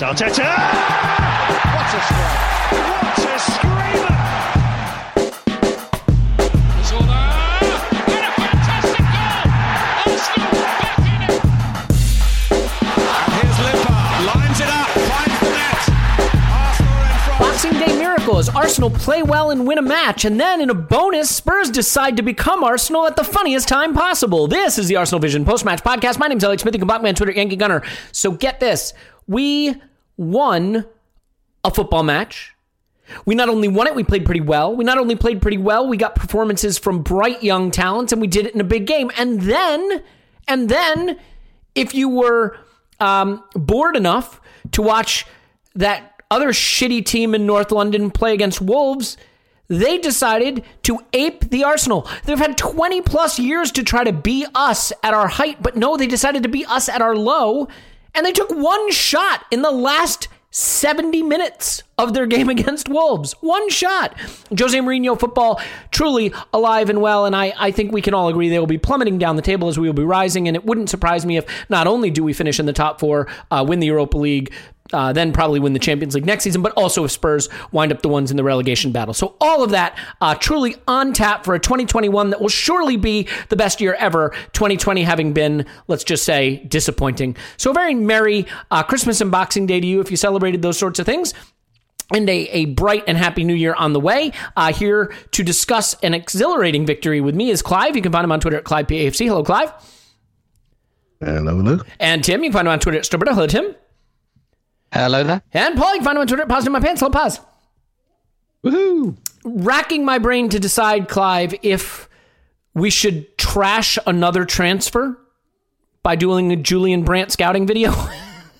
Arteta! What a strike! What a screamer! Zola! And a fantastic goal! Arsenal back in it! Here's Limpar, lines it up, finds the net. Arsenal in front. Boxing Day miracle as Arsenal play well and win a match, and then in a bonus, Spurs decide to become Arsenal at the funniest time possible. This is the Arsenal Vision post match podcast. My name's Elliot Smith. You can block me on Twitter, Yankee Gunner. So get this: we won a football match. We not only won it, we played pretty well. We not only played pretty well, we got performances from bright young talents, and we did it in a big game. And then, and then, if you were um, bored enough to watch that other shitty team in North London play against Wolves, they decided to ape the Arsenal. They've had 20 plus years to try to be us at our height, but no, they decided to be us at our low, and they took one shot in the last 70 minutes of their game against Wolves. One shot. Jose Mourinho football truly alive and well, and I, I think we can all agree they will be plummeting down the table as we will be rising, and it wouldn't surprise me if not only do we finish in the top four, uh, win the Europa League, uh, then probably win the Champions League next season, but also if Spurs wind up the ones in the relegation battle. So all of that uh, truly on tap for a 2021 that will surely be the best year ever. 2020 having been, let's just say, disappointing. So a very merry uh, Christmas and Boxing Day to you if you celebrated those sorts of things and a, a bright and happy new year on the way. Uh, here to discuss an exhilarating victory with me is Clive. You can find him on Twitter at ClivePAFC. Hello, Clive. Hello, Luke. And Tim, you can find him on Twitter at Stillberto. Hello, Tim. Hello there. And Paul, you can find him on Twitter at Poznan in My Pants. Hello, Pause. Woohoo! Racking my brain to decide, Clive, if we should trash another transfer by doing a Julian Brandt scouting video.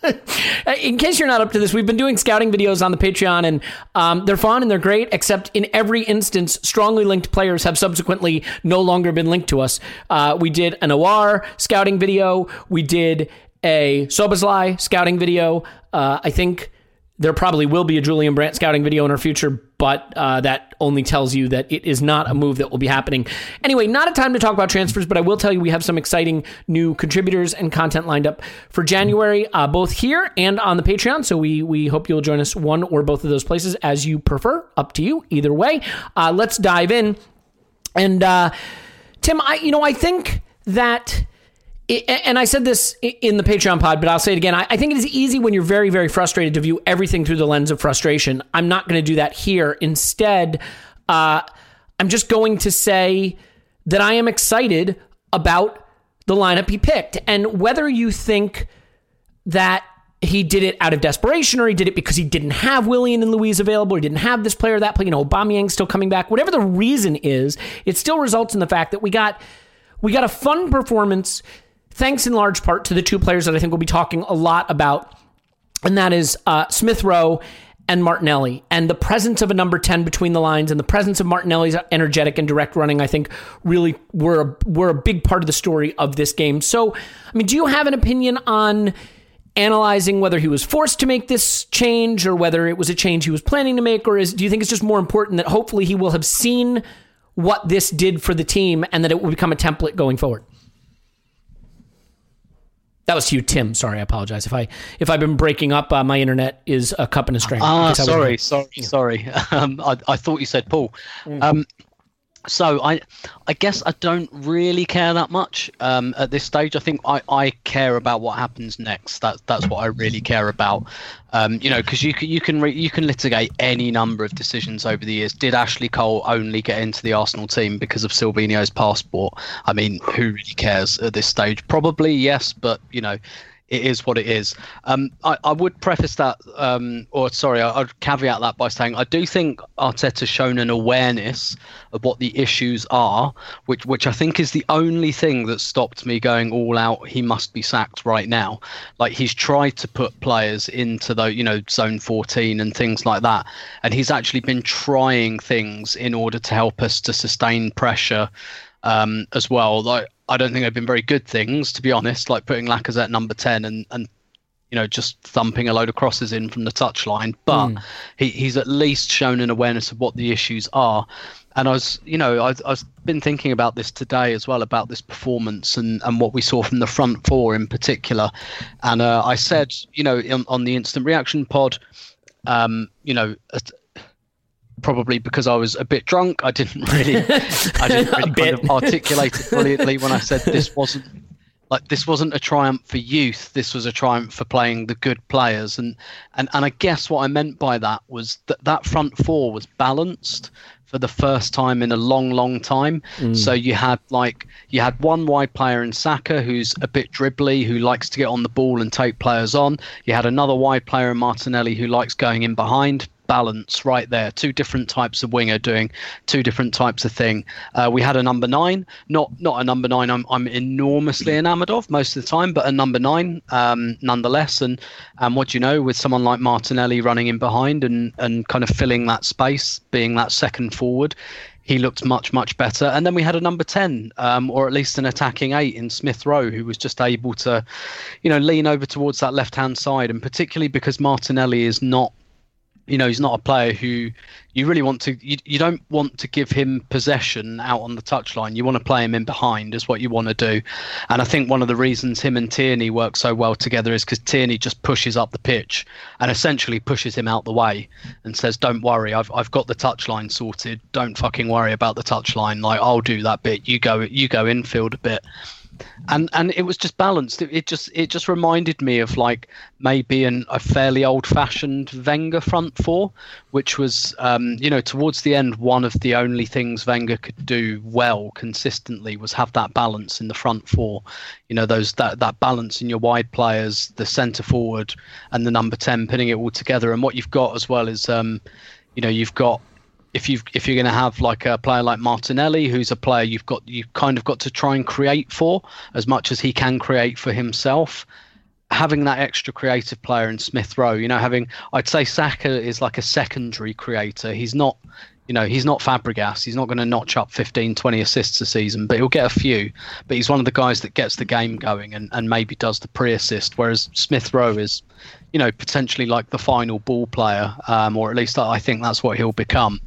in case you're not up to this, we've been doing scouting videos on the Patreon, and um, they're fun and they're great. Except in every instance, strongly linked players have subsequently no longer been linked to us. Uh, we did an Aouar scouting video. We did a Szoboszlai scouting video. Uh, I think there probably will be a Julian Brandt scouting video in our future, but uh, that only tells you that it is not a move that will be happening. Anyway, not a time to talk about transfers, but I will tell you we have some exciting new contributors and content lined up for January, uh, both here and on the Patreon. So we we hope you'll join us one or both of those places as you prefer. Up to you, either way. Uh, let's dive in. And uh, Tim, I you know I think that and I said this in the Patreon pod, but I'll say it again. I think it is easy when you're very, very frustrated to view everything through the lens of frustration. I'm not going to do that here. Instead, uh, I'm just going to say that I am excited about the lineup he picked. And whether you think that he did it out of desperation or he did it because he didn't have Willian and Luiz available, or he didn't have this player that player, you know, Aubameyang still coming back. Whatever the reason is, it still results in the fact that we got we got a fun performance thanks in large part to the two players that I think we'll be talking a lot about, and that is uh, Smith Rowe and Martinelli. And the presence of a number 10 between the lines and the presence of Martinelli's energetic and direct running, I think, really were a, were a big part of the story of this game. So, I mean, do you have an opinion on analyzing whether he was forced to make this change or whether it was a change he was planning to make? Or is, do you think it's just more important that hopefully he will have seen what this did for the team and that it will become a template going forward? That was to you, Tim. Sorry, I apologize if I if I've been breaking up. Uh, my internet is a cup and a string. Ah, sorry, sorry, yeah. sorry. Um, I, I thought you said Paul. Mm. Um, so I, I guess I don't really care that much um, at this stage. I think I, I care about what happens next. That's that's what I really care about. Um, you know, because you can you can re- you can litigate any number of decisions over the years. Did Ashley Cole only get into the Arsenal team because of Silvinho's passport? I mean, who really cares at this stage? Probably yes, but you know, it is what it is. Um, I, I, would preface that, um, or sorry, I, would caveat that by saying I do think Arteta's shown an awareness of what the issues are, which which I think is the only thing that stopped me going all out. He must be sacked right now. Like he's tried to put players into the you know zone 14 and things like that, and he's actually been trying things in order to help us to sustain pressure um, as well. Like I don't think they've been very good things, to be honest. Like putting Lacazette number ten and and you know just thumping a load of crosses in from the touchline, but mm. he, he's at least shown an awareness of what the issues are. And I was, you know, I, I've been thinking about this today as well about this performance and, and what we saw from the front four in particular. And uh, I said, you know, on, on the instant reaction pod, um, you know, probably because I was a bit drunk. I didn't really, I didn't really kind of articulate it brilliantly when I said this wasn't like this wasn't a triumph for youth. This was a triumph for playing the good players, and and and I guess what I meant by that was that that front four was balanced for the first time in a long, long time. Mm. So you had like you had one wide player in Saka who's a bit dribbly, who likes to get on the ball and take players on. You had another wide player in Martinelli who likes going in behind, balance right there. Two different types of winger doing two different types of thing. Uh, we had a number nine, not not a number nine I'm, I'm enormously enamoured of most of the time, but a number nine um, nonetheless. And and what do you know, with someone like Martinelli running in behind and and kind of filling that space, being that second forward. He looked much, much better. And then we had a number 10, um, or at least an attacking eight in Smith Rowe, who was just able to, you know, lean over towards that left hand side. And particularly because Martinelli is not you know he's not a player who you really want to you, you don't want to give him possession out on the touchline. You want to play him in behind is what you want to do. And i think one of the reasons him and tierney work so well together is because tierney just pushes up the pitch and essentially pushes him out the way and says don't worry i've, I've got the touchline sorted. Don't fucking worry about the touchline. Like i'll do that bit. You go you go infield a bit and and it was just balanced. It, it, just it just reminded me of like maybe an, a fairly old-fashioned Wenger front four, which was um, you know towards the end one of the only things Wenger could do well consistently was have that balance in the front four. You know those that that balance in your wide players, the centre forward, and the number ten, putting it all together. And what you've got as well is um, you know you've got if you if you're going to have like a player like Martinelli, who's a player you've got you've kind of got to try and create for as much as he can create for himself. Having that extra creative player in Smith Rowe, you know, having I'd say Saka is like a secondary creator. He's not, you know, he's not Fabregas. He's not going to notch up 15, 20 assists a season, but he'll get a few. But he's one of the guys that gets the game going and, and maybe does the pre-assist. Whereas Smith Rowe is, you know, potentially like the final ball player, um, or at least I think that's what he'll become.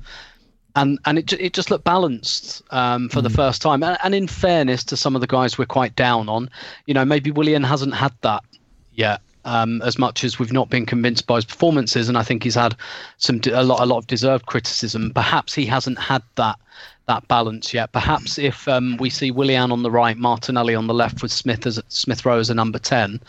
And and it it just looked balanced um, for mm. the first time. And, and in fairness to some of the guys we're quite down on, you know, maybe Willian hasn't had that yet. Um, as much as we've not been convinced by his performances, and I think he's had some a lot a lot of deserved criticism. Perhaps he hasn't had that that balance yet. Perhaps if um, we see Willian on the right, Martinelli on the left, with Smith as Smith Rowe as a number ten,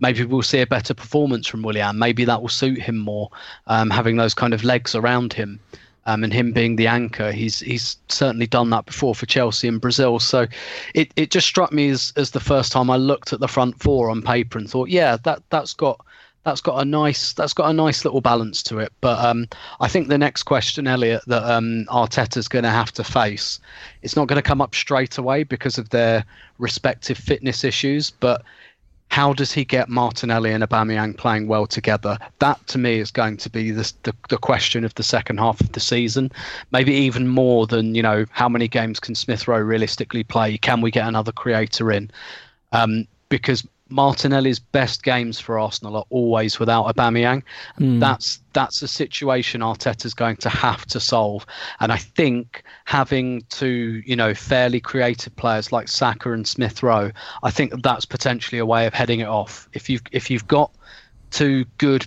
maybe we'll see a better performance from Willian. Maybe that will suit him more, um, having those kind of legs around him. Um, and him being the anchor, he's he's certainly done that before for Chelsea and Brazil. So it, it just struck me as, as the first time I looked at the front four on paper and thought, yeah, that that's got that's got a nice that's got a nice little balance to it. But um, I think the next question, Elliot, that um, Arteta's going to have to face, it's not going to come up straight away because of their respective fitness issues, but how does he get Martinelli and Aubameyang playing well together? That to me is going to be the, the, the question of the second half of the season. Maybe even more than you know how many games can Smith Rowe realistically play? Can we get another creator in? Um, because Martinelli's best games for Arsenal are always without Aubameyang. Mm. That's that's a situation Arteta's going to have to solve. And I think having two, you know, fairly creative players like Saka and Smith Rowe, I think that's potentially a way of heading it off. If you've if you've got two good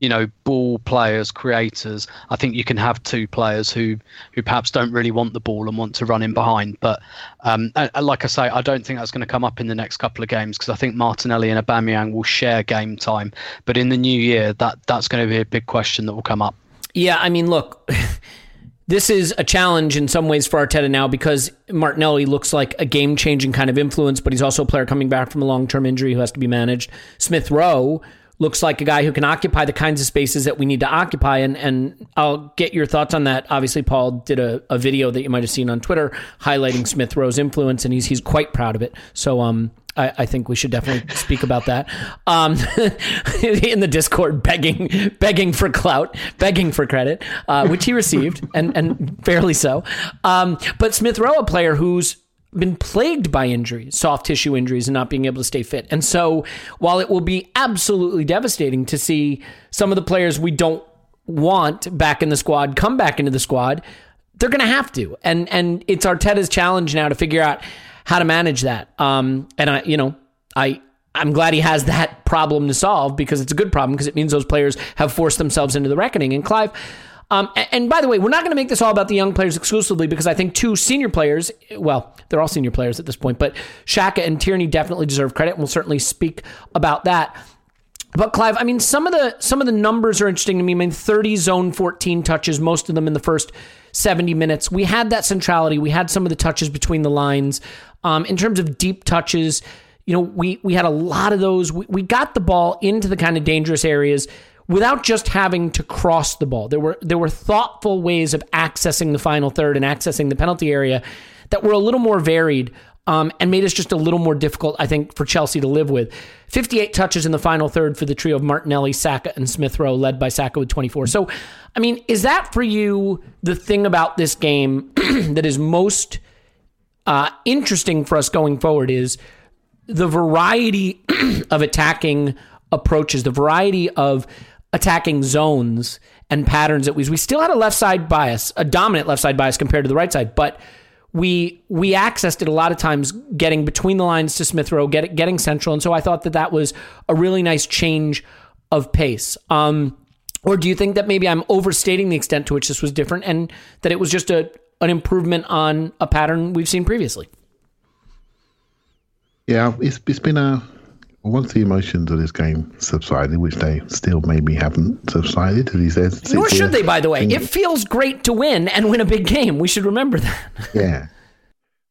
you know ball players creators. I think you can have two players who who perhaps don't really want the ball and want to run in behind. But um, like i say i don't think that's going to come up in the next couple of games because i think martinelli and Aubameyang will share game time. But in the new year that that's going to be a big question that will come up. Yeah i mean look this is a challenge in some ways for Arteta now because Martinelli looks like a game changing kind of influence, but he's also a player coming back from a long term injury who has to be managed. Smith Rowe, looks like a guy who can occupy the kinds of spaces that we need to occupy. And, and I'll get your thoughts on that. Obviously, Paul did a, a video that you might have seen on Twitter highlighting Smith Rowe's influence, and he's he's quite proud of it. So um, I, I think we should definitely speak about that. Um, in the Discord, begging begging for clout, begging for credit, uh, which he received, and and fairly so. Um, but Smith Rowe, a player who's been plagued by injuries, soft tissue injuries, and not being able to stay fit. And so, while it will be absolutely devastating to see some of the players we don't want back in the squad come back into the squad, they're going to have to. And and it's Arteta's challenge now to figure out how to manage that. Um, and I, you know, I I'm glad he has that problem to solve because it's a good problem because it means those players have forced themselves into the reckoning. And Clive, um, and, by the way, we're not going to make this all about the young players exclusively because I think two senior players, well, they're all senior players at this point, but Xhaka and Tierney definitely deserve credit. And we'll certainly speak about that. But Clive, I mean, some of the some of the numbers are interesting to me. I mean, 30 zone 14 touches, most of them in the first 70 minutes. We had that centrality. We had some of the touches between the lines. Um, in terms of deep touches, you know, we we had a lot of those. We, we got the ball into the kind of dangerous areas without just having to cross the ball. There were there were thoughtful ways of accessing the final third and accessing the penalty area that were a little more varied um, and made us just a little more difficult, I think, for Chelsea to live with. 58 touches in the final third for the trio of Martinelli, Saka, and Smith Rowe, led by Saka with 24. So, I mean, is that for you the thing about this game that is most uh, interesting for us going forward? Is the variety of attacking approaches, the variety of attacking zones and patterns that we we still had a left side bias, a dominant left side bias compared to the right side, but we we accessed it a lot of times getting between the lines to Smith Rowe, get, getting central, and so I thought that that was a really nice change of pace. Um, or do you think that maybe I'm overstating the extent to which this was different, and that it was just a an improvement on a pattern we've seen previously? Yeah, it's it's been a once the emotions of this game subsided, which they still maybe haven't subsided, as he says. Nor should they, by the way. It feels great to win and win a big game. We should remember that. yeah.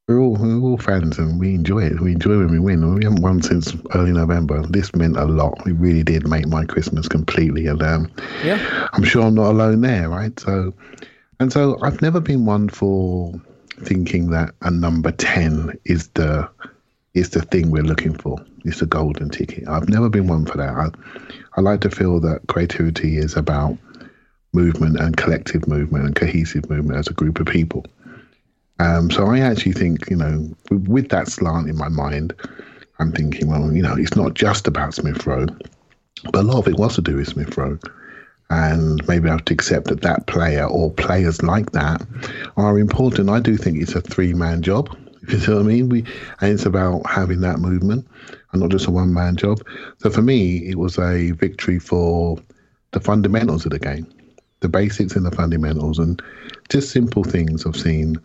We're all, we're all fans and we enjoy it. We enjoy when we win. We haven't won since early November. This meant a lot. It really did make my Christmas completely. And um, yeah. I'm sure I'm not alone there, right? So, and so I've never been one for thinking that a number 10 is the is the thing we're looking for. It's the golden ticket. I've never been one for that. I, I like to feel that creativity is about movement and collective movement and cohesive movement as a group of people. Um, so I actually think, you know, with, with, that slant in my mind, I'm thinking, well, you know, it's not just about Smith Rowe, but a lot of it was to do with Smith Rowe. And maybe I have to accept that that player or players like that are important. I do think it's a three man job. You see what I mean? We and it's about having that movement and not just a one man job. So for me, it was a victory for the fundamentals of the game, the basics and the fundamentals, and just simple things I've seen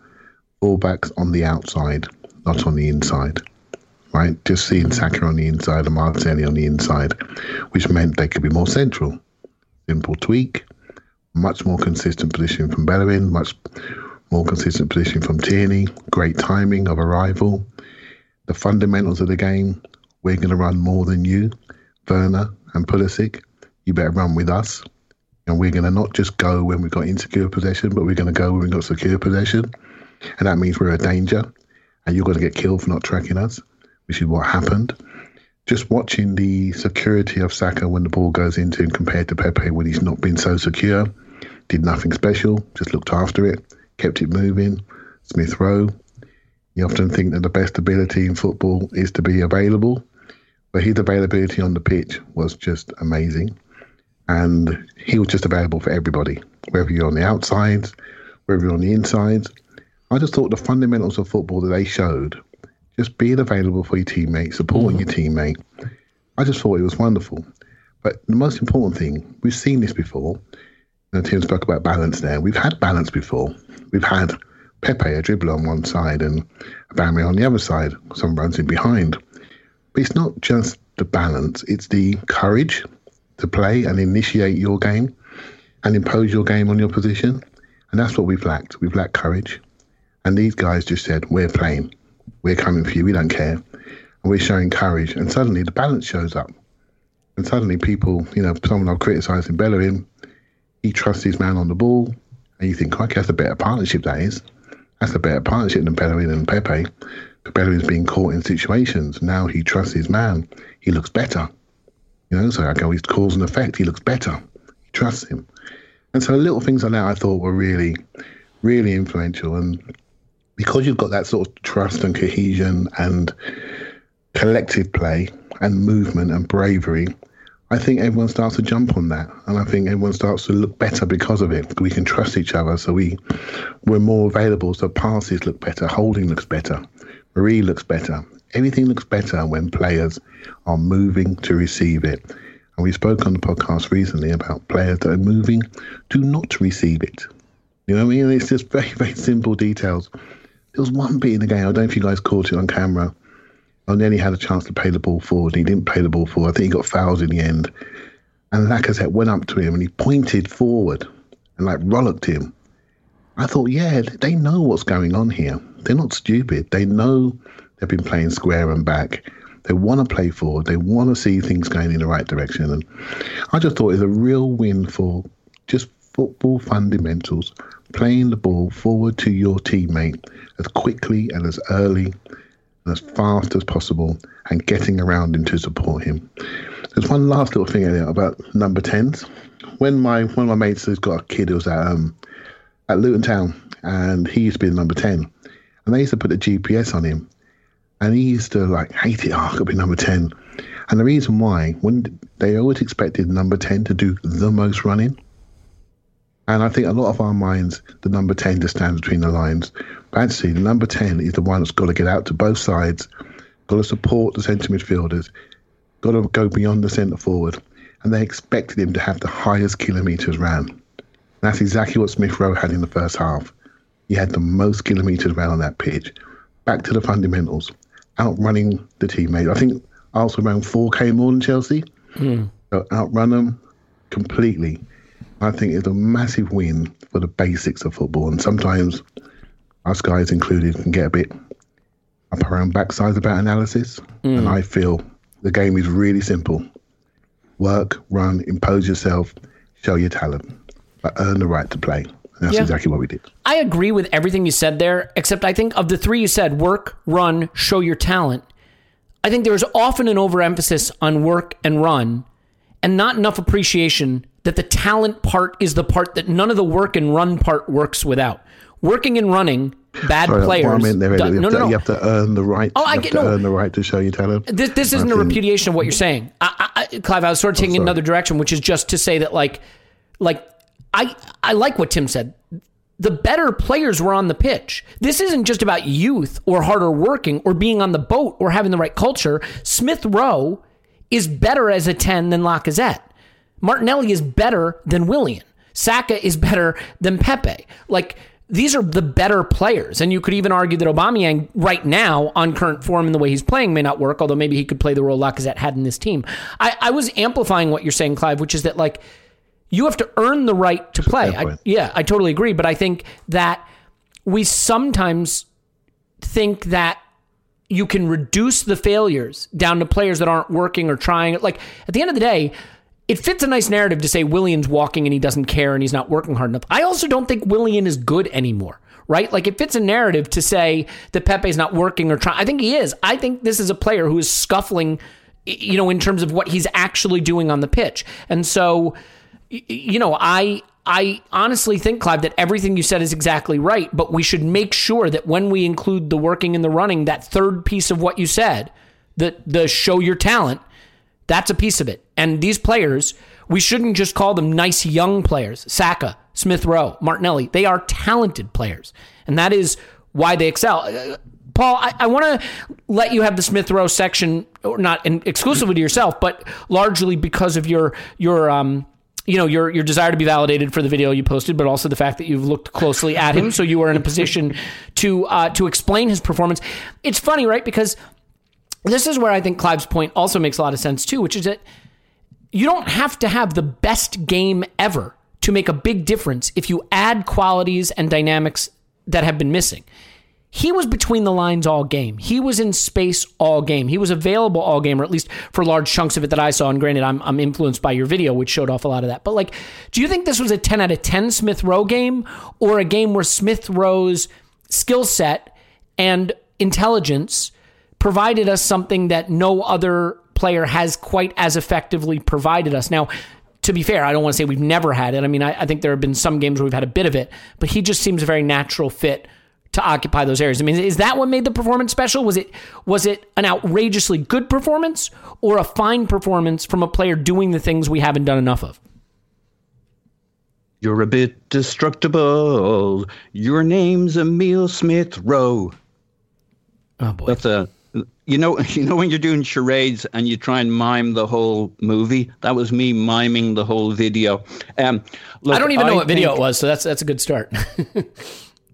fullbacks on the outside, not on the inside. Right, just seeing Saka on the inside and Martinelli on the inside, which meant they could be more central. Simple tweak, much more consistent position from Bellerin, much more consistent position from Tierney, great timing of arrival. The fundamentals of the game, we're going to run more than you, Werner and Pulisic, you better run with us. And we're going to not just go when we've got insecure possession, but we're going to go when we've got secure possession. And that means we're a danger. And you're going to get killed for not tracking us, which is what happened. Just watching the security of Saka when the ball goes into him compared to Pepe when he's not been so secure, did nothing special, just looked after it, kept it moving. Smith Rowe, you often think that the best ability in football is to be available, but his availability on the pitch was just amazing. And he was just available for everybody, whether you're on the outsides, whether you're on the insides. I just thought the fundamentals of football that they showed, just being available for your teammate, supporting your mm. teammate, I just thought it was wonderful. But the most important thing, we've seen this before. Know, Tim spoke about balance there. We've had balance before. We've had Pepe, a dribbler on one side, and Aubameyang on the other side. Some runs in behind. But it's not just the balance; it's the courage to play and initiate your game and impose your game on your position. And that's what we've lacked. We've lacked courage. And these guys just said, "We're playing. We're coming for you. We don't care." And we're showing courage. And suddenly the balance shows up. And suddenly people, you know, someone I've criticised in Bellerin, he trusts his man on the ball. And you think, okay, that's a better partnership, that is. That's a better partnership than Bellerin and Pepe. Bellerin's being caught in situations. Now he trusts his man. He looks better. You know, so I go, he's cause and effect. He looks better. He trusts him. And so little things like that I thought were really, really influential. And because you've got that sort of trust and cohesion and collective play and movement and bravery, I think everyone starts to jump on that, and I think everyone starts to look better because of it. We can trust each other, so we we're more available. So passes look better, holding looks better, Marie looks better. Everything looks better when players are moving to receive it. And we spoke on the podcast recently about players that are moving to not receive it. You know what I mean? It's just very, very simple details. There was one bit in the game, I don't know if you guys caught it on camera, and then he had a chance to play the ball forward. He didn't play the ball forward. I think he got fouls in the end. And Lacazette went up to him and he pointed forward and like rollicked him. I thought, yeah, they know what's going on here. They're not stupid. They know they've been playing square and back. They want to play forward. They want to see things going in the right direction. And I just thought it was a real win for just football fundamentals, playing the ball forward to your teammate as quickly and as early as fast as possible and getting around him to support him. There's one last little thing in there about number 10s. When my one of my mates has got a kid who was at um, at Luton Town and he used to be the number 10 and they used to put a GPS on him and he used to like hate it. Oh, I could be number 10. And the reason why, when they always expected number 10 to do the most running. And I think a lot of our minds, the number 10 just stands between the lines. Actually, number 10 is the one that's got to get out to both sides, got to support the centre midfielders, got to go beyond the centre forward. And they expected him to have the highest kilometres ran. That's exactly what Smith Rowe had in the first half. He had the most kilometres ran on that pitch. Back to the fundamentals, outrunning the teammates. I think also around 4K more than Chelsea. Hmm. So outrun them completely. I think it's a massive win for the basics of football. And sometimes us guys included can get a bit up our own backsides about analysis. Hmm. And I feel the game is really simple. Work, run, impose yourself, show your talent, but earn the right to play. And that's Yeah. exactly what we did. I agree with everything you said there, except I think of the three you said work, run, show your talent. I think there is often an overemphasis on work and run and not enough appreciation that the talent part is the part that none of the work and run part works without. Working and running, bad Sorry, players. I do- Elliot, you, no, have no, to, no. you have to earn the right. Oh, I get- to no. earn the right to show your talent. This, this isn't I a think- repudiation of what you're saying, I, I, Clive. I was sort of taking another direction, which is just to say that, like, like I I like what Tim said. The better players were on the pitch. This isn't just about youth or harder working or being on the boat or having the right culture. Smith Rowe is better as a ten than Lacazette. Martinelli is better than Willian. Saka is better than Pepe. Like these are the better players, and you could even argue that Aubameyang right now, on current form and the way he's playing, may not work. Although maybe he could play the role Lacazette had in this team. I, I was amplifying what you're saying, Clive, which is that like you have to earn the right to play. I, yeah, I totally agree. But I think that we sometimes think that you can reduce the failures down to players that aren't working or trying. Like at the end of the day, it fits a nice narrative to say Willian's walking and he doesn't care and he's not working hard enough. I also don't think Willian is good anymore, right? Like it fits a narrative to say that Pepe's not working or trying. I think he is. I think this is a player who is scuffling, you know, in terms of what he's actually doing on the pitch. And so, you know, I I honestly think, Clive, that everything you said is exactly right, but we should make sure that when we include the working and the running, that third piece of what you said, the the show your talent, that's a piece of it. And these players, we shouldn't just call them nice young players. Saka, Smith Rowe, Martinelli, they are talented players. And that is why they excel. Uh, Paul, I, I want to let you have the Smith Rowe section, or not exclusively to yourself, but largely because of your your um, you know your your desire to be validated for the video you posted, but also the fact that you've looked closely at him, so you are in a position to uh, to explain his performance. It's funny, right? Because this is where I think Clive's point also makes a lot of sense too, which is that you don't have to have the best game ever to make a big difference if you add qualities and dynamics that have been missing he was between the lines all game. He was in space all game. He was available all game, or at least for large chunks of it that I saw. And granted, I'm, I'm influenced by your video, which showed off a lot of that. But like, do you think this was a 10 out of 10 Smith Rowe game, or a game where Smith Rowe's skill set and intelligence provided us something that no other player has quite as effectively provided us? Now, to be fair, I don't want to say we've never had it. I mean, I, I think there have been some games where we've had a bit of it, but he just seems a very natural fit to occupy those areas. I mean, is that what made the performance special? Was it was it an outrageously good performance or a fine performance from a player doing the things we haven't done enough of? You're a bit destructible. Your name's Emil Smith Rowe. Oh boy. That's a you know you know when you're doing charades and you try and mime the whole movie that was me miming the whole video um look, i don't even know I what video it was so that's that's a good start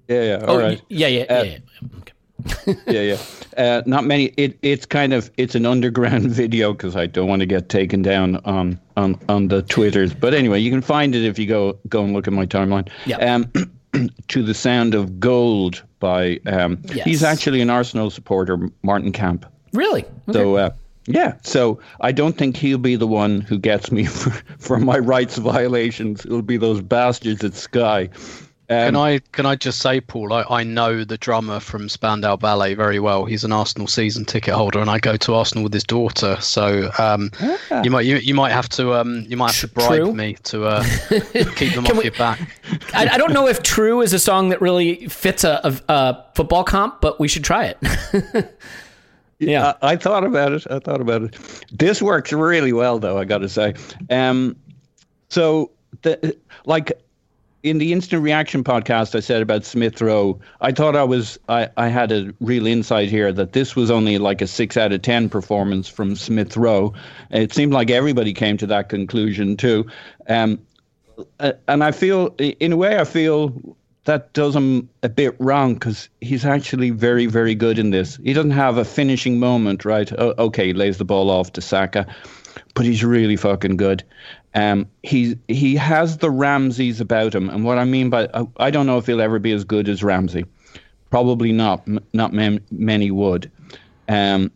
Yeah, yeah. All oh, right. Yeah, yeah, uh, yeah. yeah. Okay. yeah, yeah. Uh, not many. It, it's kind of it's an underground video because I don't want to get taken down on on on the twitters. But anyway, you can find it if you go go and look at my timeline. Yeah. Um, to the sound of gold by um, yes. he's actually an Arsenal supporter, Martin Kemp. Really? Okay. So. Uh, yeah, so I don't think he'll be the one who gets me for, for my rights violations. It'll be those bastards at Sky. Um, can I can I just say, Paul? I, I know the drummer from Spandau Ballet very well. He's an Arsenal season ticket holder, and I go to Arsenal with his daughter. So um, yeah. you might you, you might have to um, you might have to bribe True. me to uh, keep them off we, your back. I, I, don't know if "True" is a song that really fits a, a, a football comp, but we should try it. yeah, I, I, thought about it. I thought about it. This works really well, though. I got to say. Um, so the like in the instant reaction podcast I said about Smith Rowe, I thought I was I, I had a real insight here that this was only like a six out of ten performance from Smith Rowe. It seemed like everybody came to that conclusion too. Um, and I feel in a way I feel that does him a bit wrong because he's actually very, very good in this. He doesn't have a finishing moment, right? okay, he lays the ball off to Saka, but he's really fucking good. Um, he he has the Ramsey's about him, and what I mean by I, I don't know if he'll ever be as good as Ramsey. Probably not. M- not many, many would. Um,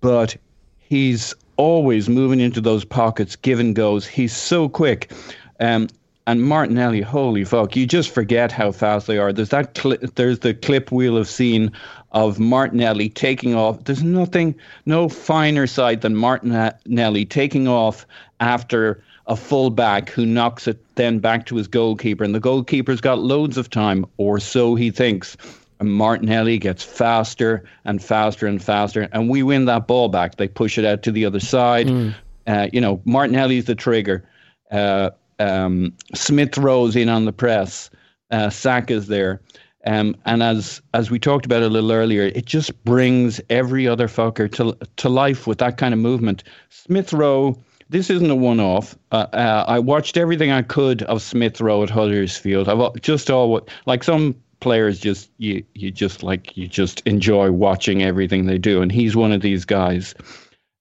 but he's always moving into those pockets, giving goes. He's so quick. Um, and Martinelli, holy fuck! You just forget how fast they are. There's that. There's the clip we'll have seen of Martinelli taking off. There's nothing, no finer sight than Martinelli taking off after a fullback who knocks it then back to his goalkeeper, and the goalkeeper's got loads of time, or so he thinks. And Martinelli gets faster and faster and faster, and we win that ball back. They push it out to the other side. Mm. Uh, you know, Martinelli's the trigger. Uh, um, Smith Rowe's in on the press. Uh, Saka's there. Um, and as as we talked about a little earlier, it just brings every other fucker to to life with that kind of movement. Smith Rowe this isn't a one-off. Uh, uh, I watched everything I could of Smith Rowe at Huddersfield. I've just all like some players just you you just like you just enjoy watching everything they do, and he's one of these guys.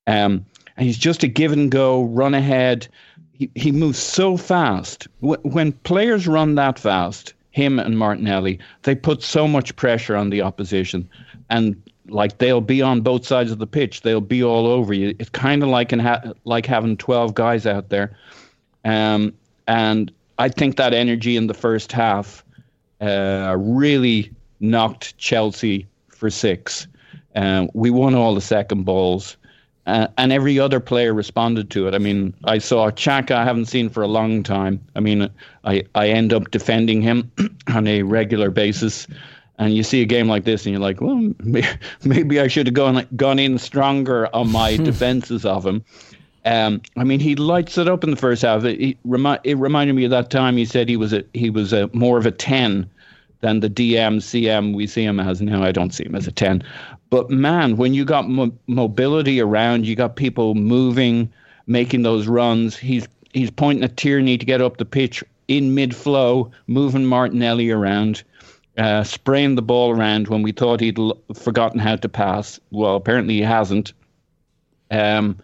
Um, and he's just a give and go, run ahead. He he moves so fast. when players run that fast, him and Martinelli, they put so much pressure on the opposition, and like they'll be on both sides of the pitch. They'll be all over you. It's kind of like ha- like having twelve guys out there, um, and I think that energy in the first half uh, really knocked Chelsea for six. Um, we won all the second balls. Uh, and every other player responded to it. I mean, I saw Xhaka I haven't seen for a long time. I mean, I, I end up defending him on a regular basis. And you see a game like this, and you're like, well, maybe I should have gone gone in stronger on my defenses of him. Um, I mean, he lights it up in the first half. It, it, remi- it reminded me of that time he said he was a he was a more of a ten than the DM CM we see him as now. I don't see him as a ten, but man, when you got mo- mobility around, you got people moving, making those runs. He's he's pointing at Tierney to get up the pitch in mid flow, moving Martinelli around, uh, spraying the ball around when we thought he'd l- forgotten how to pass. Well, apparently he hasn't. Um,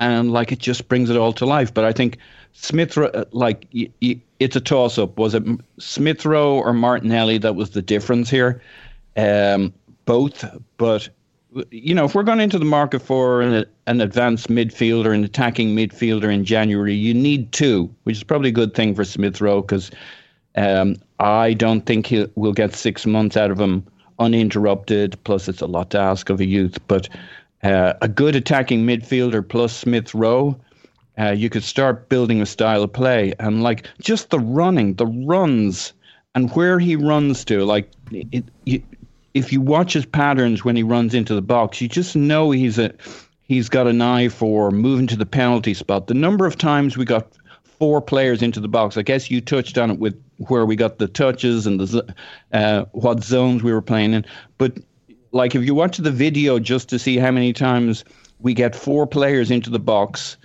and like it just brings it all to life. But I think Smith, uh, like y- y- it's a toss up. Was it Smith Rowe or Martinelli that was the difference here? Um, both, but you know, if we're going into the market for an, an advanced midfielder, an attacking midfielder in January, you need two, which is probably a good thing for Smith Rowe because um, I don't think he will get six months out of him uninterrupted. Plus, it's a lot to ask of a youth, but uh, a good attacking midfielder plus Smith Rowe. Uh, you could start building a style of play and like just the running, the runs, and where he runs to. Like it, it, if you watch his patterns when he runs into the box, you just know he's a he's got an eye for moving to the penalty spot. The number of times we got four players into the box, I guess you touched on it with where we got the touches and the uh, what zones we were playing in. But like if you watch the video just to see how many times we get four players into the box.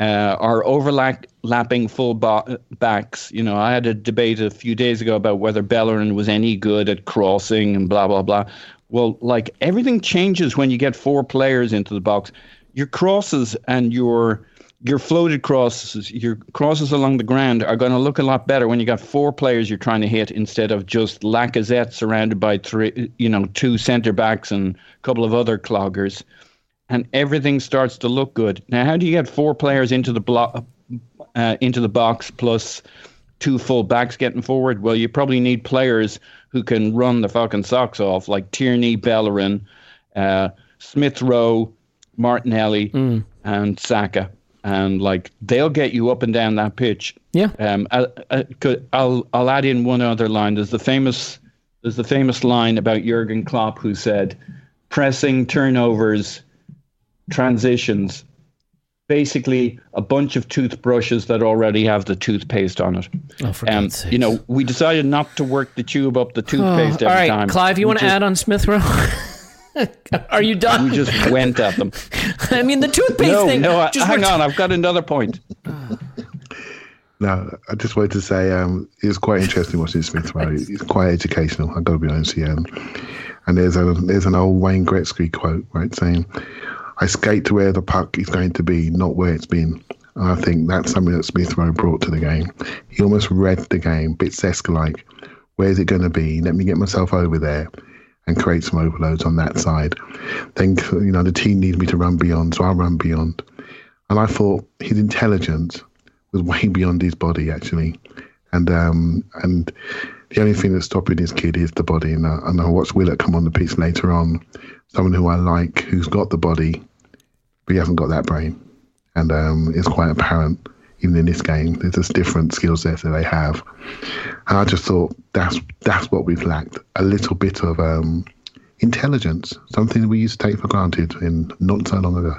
Uh, our overlapping full bo- backs. You know, I had a debate a few days ago about whether Bellerin was any good at crossing and blah blah blah. Well, like everything changes when you get four players into the box. Your crosses and your your floated crosses, your crosses along the ground are going to look a lot better when you got four players you're trying to hit instead of just Lacazette surrounded by three, you know, two centre backs and a couple of other cloggers and everything starts to look good. Now, how do you get four players into the block, uh, into the box plus two full backs getting forward? Well, you probably need players who can run the fucking socks off, like Tierney, Bellerin, uh, Smith Rowe, Martinelli, mm. and Saka. And like they'll get you up and down that pitch. Yeah. Um. I, could, I'll I'll add in one other line. There's the famous there's the famous line about Jurgen Klopp who said, "Pressing turnovers." transitions basically a bunch of toothbrushes that already have the toothpaste on it. Oh, for um, You know, we decided not to work the tube up the toothpaste oh, every all right, time. Clive, you want to add on Smith Rowe? Are you done? We just went at them. I mean, the toothpaste no, thing. No, hang on. I've got another point. No, I just wanted to say um, it was quite interesting watching Smith Rowe. It's quite educational. I've got to be honest here. And, and there's a there's an old Wayne Gretzky quote, right, saying, I skate to where the puck is going to be, not where it's been. And I think that's something that Smith Rowe brought to the game. He almost read the game, bit Seska like. Where's it going to be? Let me get myself over there and create some overloads on that side. Then, you know, the team needs me to run beyond, so I run beyond. And I thought his intelligence was way beyond his body, actually. And um, and the only thing that's stopping his kid is the body. And I, and I watched Willock come on the pitch later on, someone who I like, who's got the body, but he hasn't got that brain. And um, it's quite apparent even in this game. There's just different skill sets that they have. And I just thought that's that's what we've lacked. A little bit of um, intelligence, something we used to take for granted in not so long ago.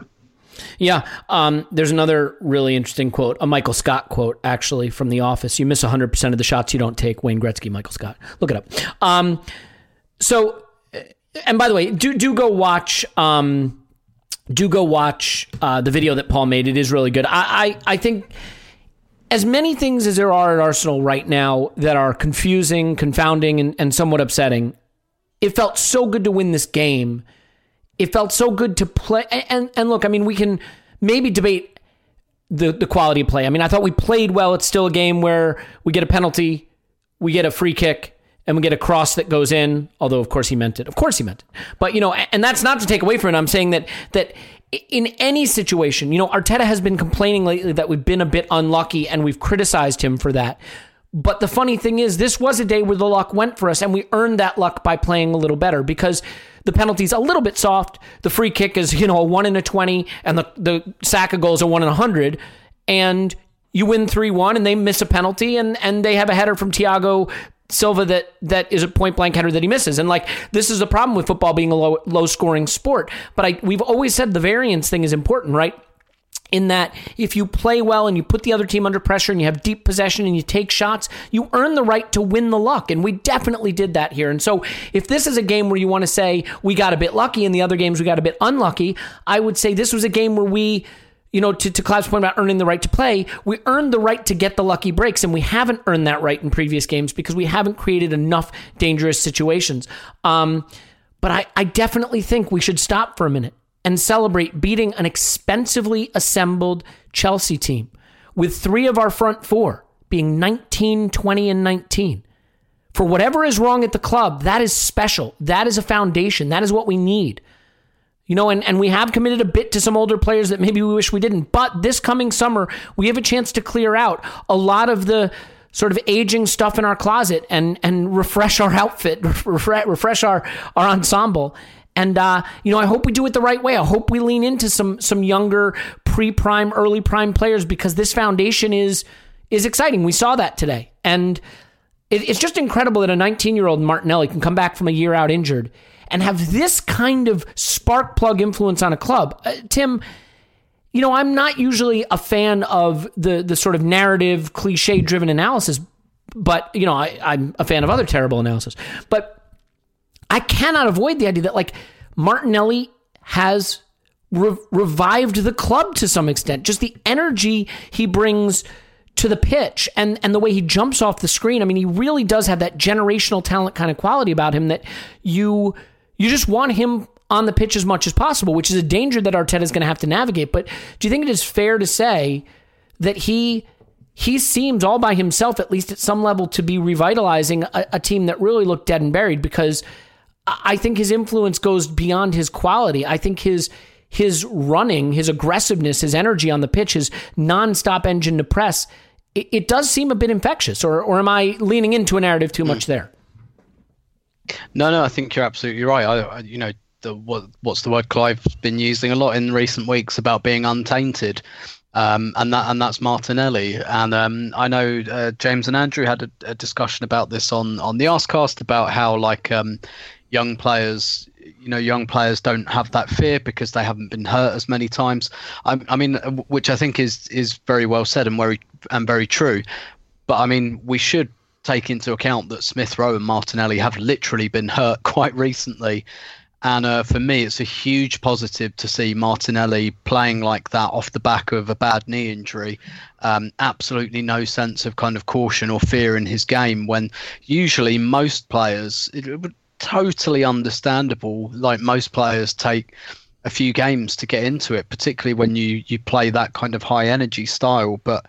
Yeah. Um, there's another really interesting quote, a Michael Scott quote, actually, from The Office. You miss 100% of the shots you don't take. Wayne Gretzky, Michael Scott. Look it up. Um, so, and by the way, do do go watch um, do go watch uh, the video that Paul made. It is really good. I, I, I think as many things as there are at Arsenal right now that are confusing, confounding, and, and somewhat upsetting, it felt so good to win this game. It felt so good to play. And, and, look, I mean, we can maybe debate the, the quality of play. I mean, I thought we played well. It's still a game where we get a penalty, we get a free kick, and we get a cross that goes in, although of course he meant it. Of course he meant it. But you know, and that's not to take away from it. I'm saying that that in any situation, you know, Arteta has been complaining lately that we've been a bit unlucky and we've criticized him for that. But the funny thing is, this was a day where the luck went for us, and we earned that luck by playing a little better because the penalty's a little bit soft. The free kick is, you know, a one in a 20, and the, the Saka goals are one in a 100. And you win 3 1, and they miss a penalty, and, and they have a header from Thiago Silva that that is a point blank header that he misses. And like this is the problem with football being a low low scoring sport. But I we've always said the variance thing is important, right? in that if you play well and you put the other team under pressure and you have deep possession and you take shots, you earn the right to win the luck. And we definitely did that here. And so if this is a game where you want to say we got a bit lucky and the other games we got a bit unlucky, I would say this was a game where we you know, to, to Clive's point about earning the right to play, we earned the right to get the lucky breaks, and we haven't earned that right in previous games because we haven't created enough dangerous situations. Um, but I, I definitely think we should stop for a minute and celebrate beating an expensively assembled Chelsea team with three of our front four being 19, 20, and 19. For whatever is wrong at the club, that is special. That is a foundation. That is what we need. You know, and, and we have committed a bit to some older players that maybe we wish we didn't. But this coming summer, we have a chance to clear out a lot of the sort of aging stuff in our closet and and refresh our outfit, refresh, refresh our, our ensemble. And uh, you know, I hope we do it the right way. I hope we lean into some some younger pre-prime, early prime players because this foundation is is exciting. We saw that today, and it, it's just incredible that a 19 year old Martinelli can come back from a year out injured and have this kind of spark plug influence on a club. Uh, Tim, you know, I'm not usually a fan of the the sort of narrative, cliche driven analysis, but you know, I, I'm a fan of other terrible analysis. But I cannot avoid the idea that like Martinelli has re- revived the club to some extent. Just the energy he brings to the pitch and and the way he jumps off the screen. I mean, he really does have that generational talent kind of quality about him that you you just want him on the pitch as much as possible, which is a danger that Arteta is going to have to navigate. But do you think it is fair to say that he he seems all by himself, at least at some level, to be revitalizing a, a team that really looked dead and buried? Because I think his influence goes beyond his quality. I think his his running, his aggressiveness, his energy on the pitch, his nonstop engine to press, it, it does seem a bit infectious. Or or am I leaning into a narrative too much mm. there? No, no, I think you're absolutely right. I, I you know, the what what's the word Clive's been using a lot in recent weeks about being untainted. Um, and that and that's Martinelli. And um, I know uh, James and Andrew had a, a, discussion about this on on the Arscast about how like um, young players, you know, young players don't have that fear because they haven't been hurt as many times. I, I mean, which I think is is very well said and very and very true. But I mean, we should take into account that Smith Rowe and Martinelli have literally been hurt quite recently. And uh, for me, it's a huge positive to see Martinelli playing like that off the back of a bad knee injury. Um, absolutely no sense of kind of caution or fear in his game when usually most players, it, it totally understandable, like most players take a few games to get into it, particularly when you, you play that kind of high energy style. But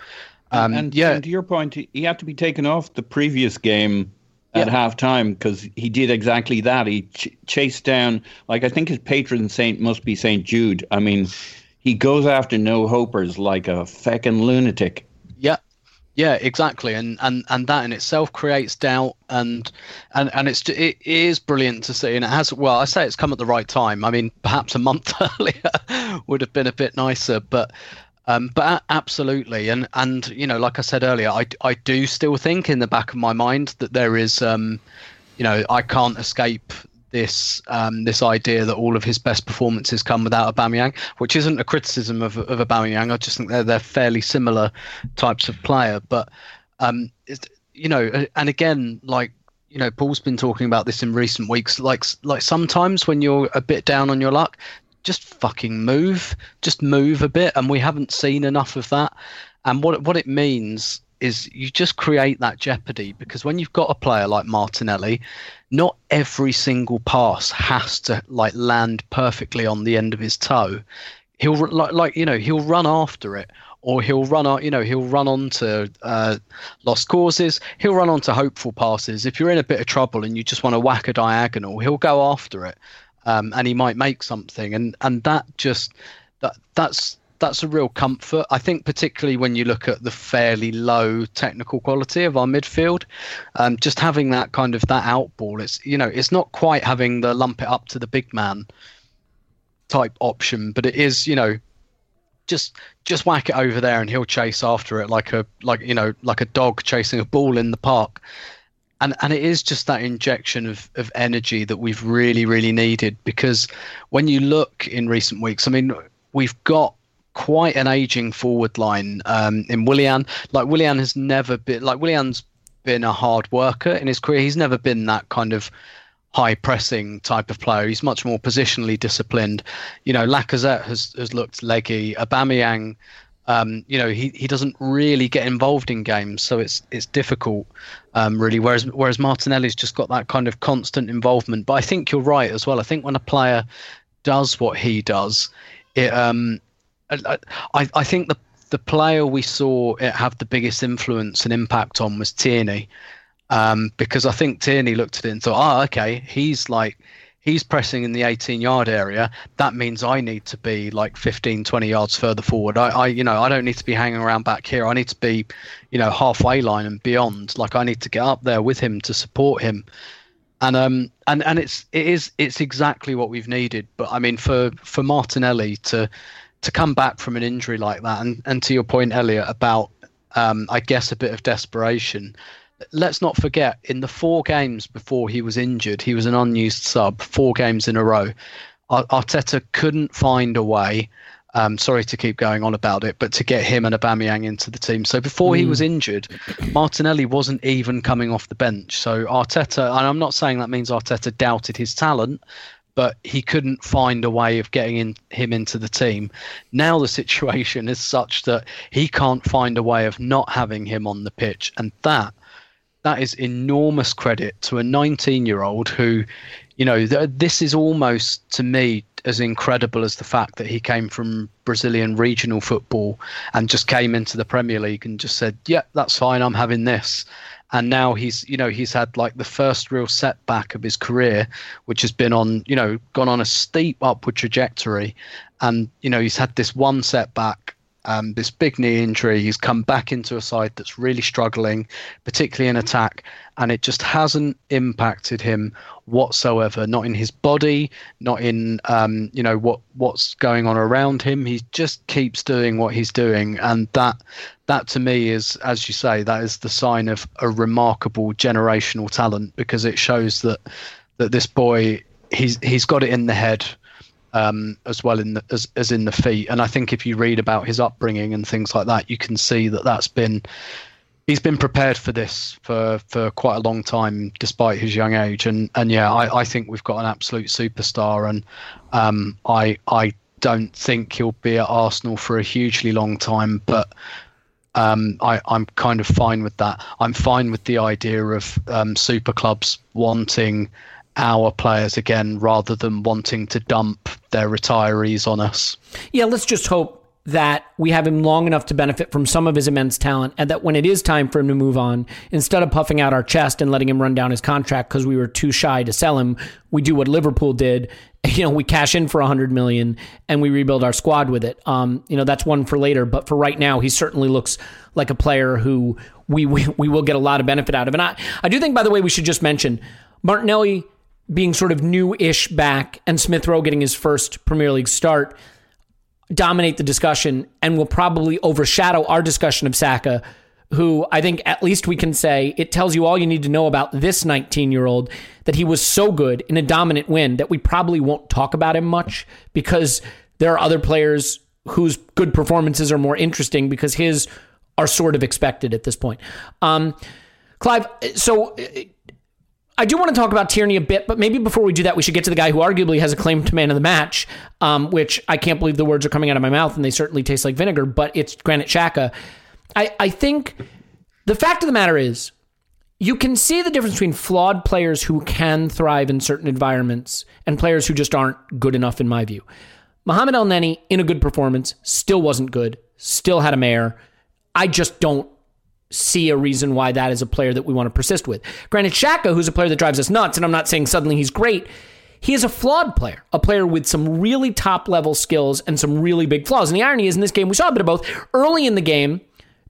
um, and, yeah, and to your point, he had to be taken off the previous game at yeah. half time because he did exactly that. He ch- chased down, like I think his patron saint must be Saint Jude. I mean, he goes after no hopers like a feckin' lunatic. Yeah, yeah, exactly, and and and that in itself creates doubt, and and and it's it is brilliant to see, and it has. Well, I say it's come at the right time. I mean, perhaps a month earlier would have been a bit nicer, but um, but absolutely, and and you know, like I said earlier, I, I do still think in the back of my mind that there is, um, you know, I can't escape this um, this idea that all of his best performances come without Aubameyang, which isn't a criticism of of Aubameyang. I just think they're they're fairly similar types of player, but um, you know, and again, like you know, Paul's been talking about this in recent weeks. Like, like sometimes when you're a bit down on your luck, just fucking move, just move a bit, and we haven't seen enough of that. And what what it means is you just create that jeopardy because when you've got a player like Martinelli, not every single pass has to like land perfectly on the end of his toe. He'll like, like you know he'll run after it, or he'll run you know, he'll run on to uh, lost causes. He'll run on to hopeful passes. If you're in a bit of trouble and you just want to whack a diagonal, he'll go after it, um, and he might make something. And and that just that that's that's a real comfort. I think particularly when you look at the fairly low technical quality of our midfield, um, just having that kind of that out ball, it's you know, it's not quite having the lump it up to the big man type option, but it is you know just just whack it over there and he'll chase after it like a like you know like a dog chasing a ball in the park and and it is just that injection of of energy that we've really really needed because when you look in recent weeks i mean we've got quite an aging forward line um, in Willian. Like Willian has never been like Willian's been a hard worker in his career. He's never been that kind of high pressing type of player. He's much more positionally disciplined. You know, Lacazette has has looked leggy. Aubameyang, um, you know, he, he doesn't really get involved in games, so it's it's difficult, um, really. Whereas whereas Martinelli's just got that kind of constant involvement. But I think you're right as well. I think when a player does what he does, it um, I, I think the the player we saw it have the biggest influence and impact on was Tierney um, because I think Tierney looked at it and thought, oh, okay, he's like, he's pressing in the 18 yard area. That means I need to be like 15, 20 yards further forward. I, I, you know, I don't need to be hanging around back here. I need to be, you know, halfway line and beyond. Like I need to get up there with him to support him. And um and and it's it is it's exactly what we've needed. But I mean, for for Martinelli to to come back from an injury like that, and and to your point, Elliot, about um I guess a bit of desperation let's not forget in the four games before he was injured, he was an unused sub four games in a row. Arteta couldn't find a way. Um, sorry to keep going on about it, but to get him and Aubameyang into the team. So before mm. he was injured, Martinelli wasn't even coming off the bench. So Arteta, and I'm not saying that means Arteta doubted his talent, but he couldn't find a way of getting in, him into the team. Now the situation is such that he can't find a way of not having him on the pitch, and that that is enormous credit to a 19 year old who, you know, th- this is almost to me as incredible as the fact that he came from Brazilian regional football and just came into the Premier League and just said, "Yeah, that's fine. I'm having this." And now he's, you know, he's had like the first real setback of his career, which has been on, you know, gone on a steep upward trajectory, and you know he's had this one setback um, this big knee injury. He's come back into a side that's really struggling, particularly in attack, and it just hasn't impacted him whatsoever. Not in his body, not in um, you know what what's going on around him. He just keeps doing what he's doing, and that that to me is, as you say, that is the sign of a remarkable generational talent because it shows that that this boy he's he's got it in the head um, as well in the, as as in the feet. And I think if you read about his upbringing and things like that, you can see that that's been he's been prepared for this for for quite a long time, despite his young age. And and yeah, I, I think we've got an absolute superstar, and um, I I don't think he'll be at Arsenal for a hugely long time, but. Um, I, I'm kind of fine with that. I'm fine with the idea of um, super clubs wanting our players again rather than wanting to dump their retirees on us. Yeah, let's just hope that we have him long enough to benefit from some of his immense talent and that when it is time for him to move on, instead of puffing out our chest and letting him run down his contract because we were too shy to sell him, we do what Liverpool did. You know, we cash in for 100 million and we rebuild our squad with it. Um, you know, that's one for later, but for right now, he certainly looks like a player who we, we, we will get a lot of benefit out of. And I, I do think, by the way, we should just mention Martinelli being sort of new-ish back and Smith Rowe getting his first Premier League start dominate the discussion and will probably overshadow our discussion of Saka, who I think at least we can say it tells you all you need to know about this 19 year old that he was so good in a dominant win that we probably won't talk about him much because there are other players whose good performances are more interesting because his are sort of expected at this point. Um, Clive, so I do want to talk about Tierney a bit, but maybe before we do that, we should get to the guy who arguably has a claim to man of the match, um, which I can't believe the words are coming out of my mouth, and they certainly taste like vinegar, but it's Granit Xhaka. I, I think the fact of the matter is, you can see the difference between flawed players who can thrive in certain environments and players who just aren't good enough, in my view. Mohamed Elneny, in a good performance, still wasn't good. still had a mare. I just don't see a reason why that is a player that we want to persist with. Granted, Xhaka, who's a player that drives us nuts, and I'm not saying suddenly he's great, he is a flawed player, a player with some really top level skills and some really big flaws. And the irony is, in this game, we saw a bit of both. Early in the game,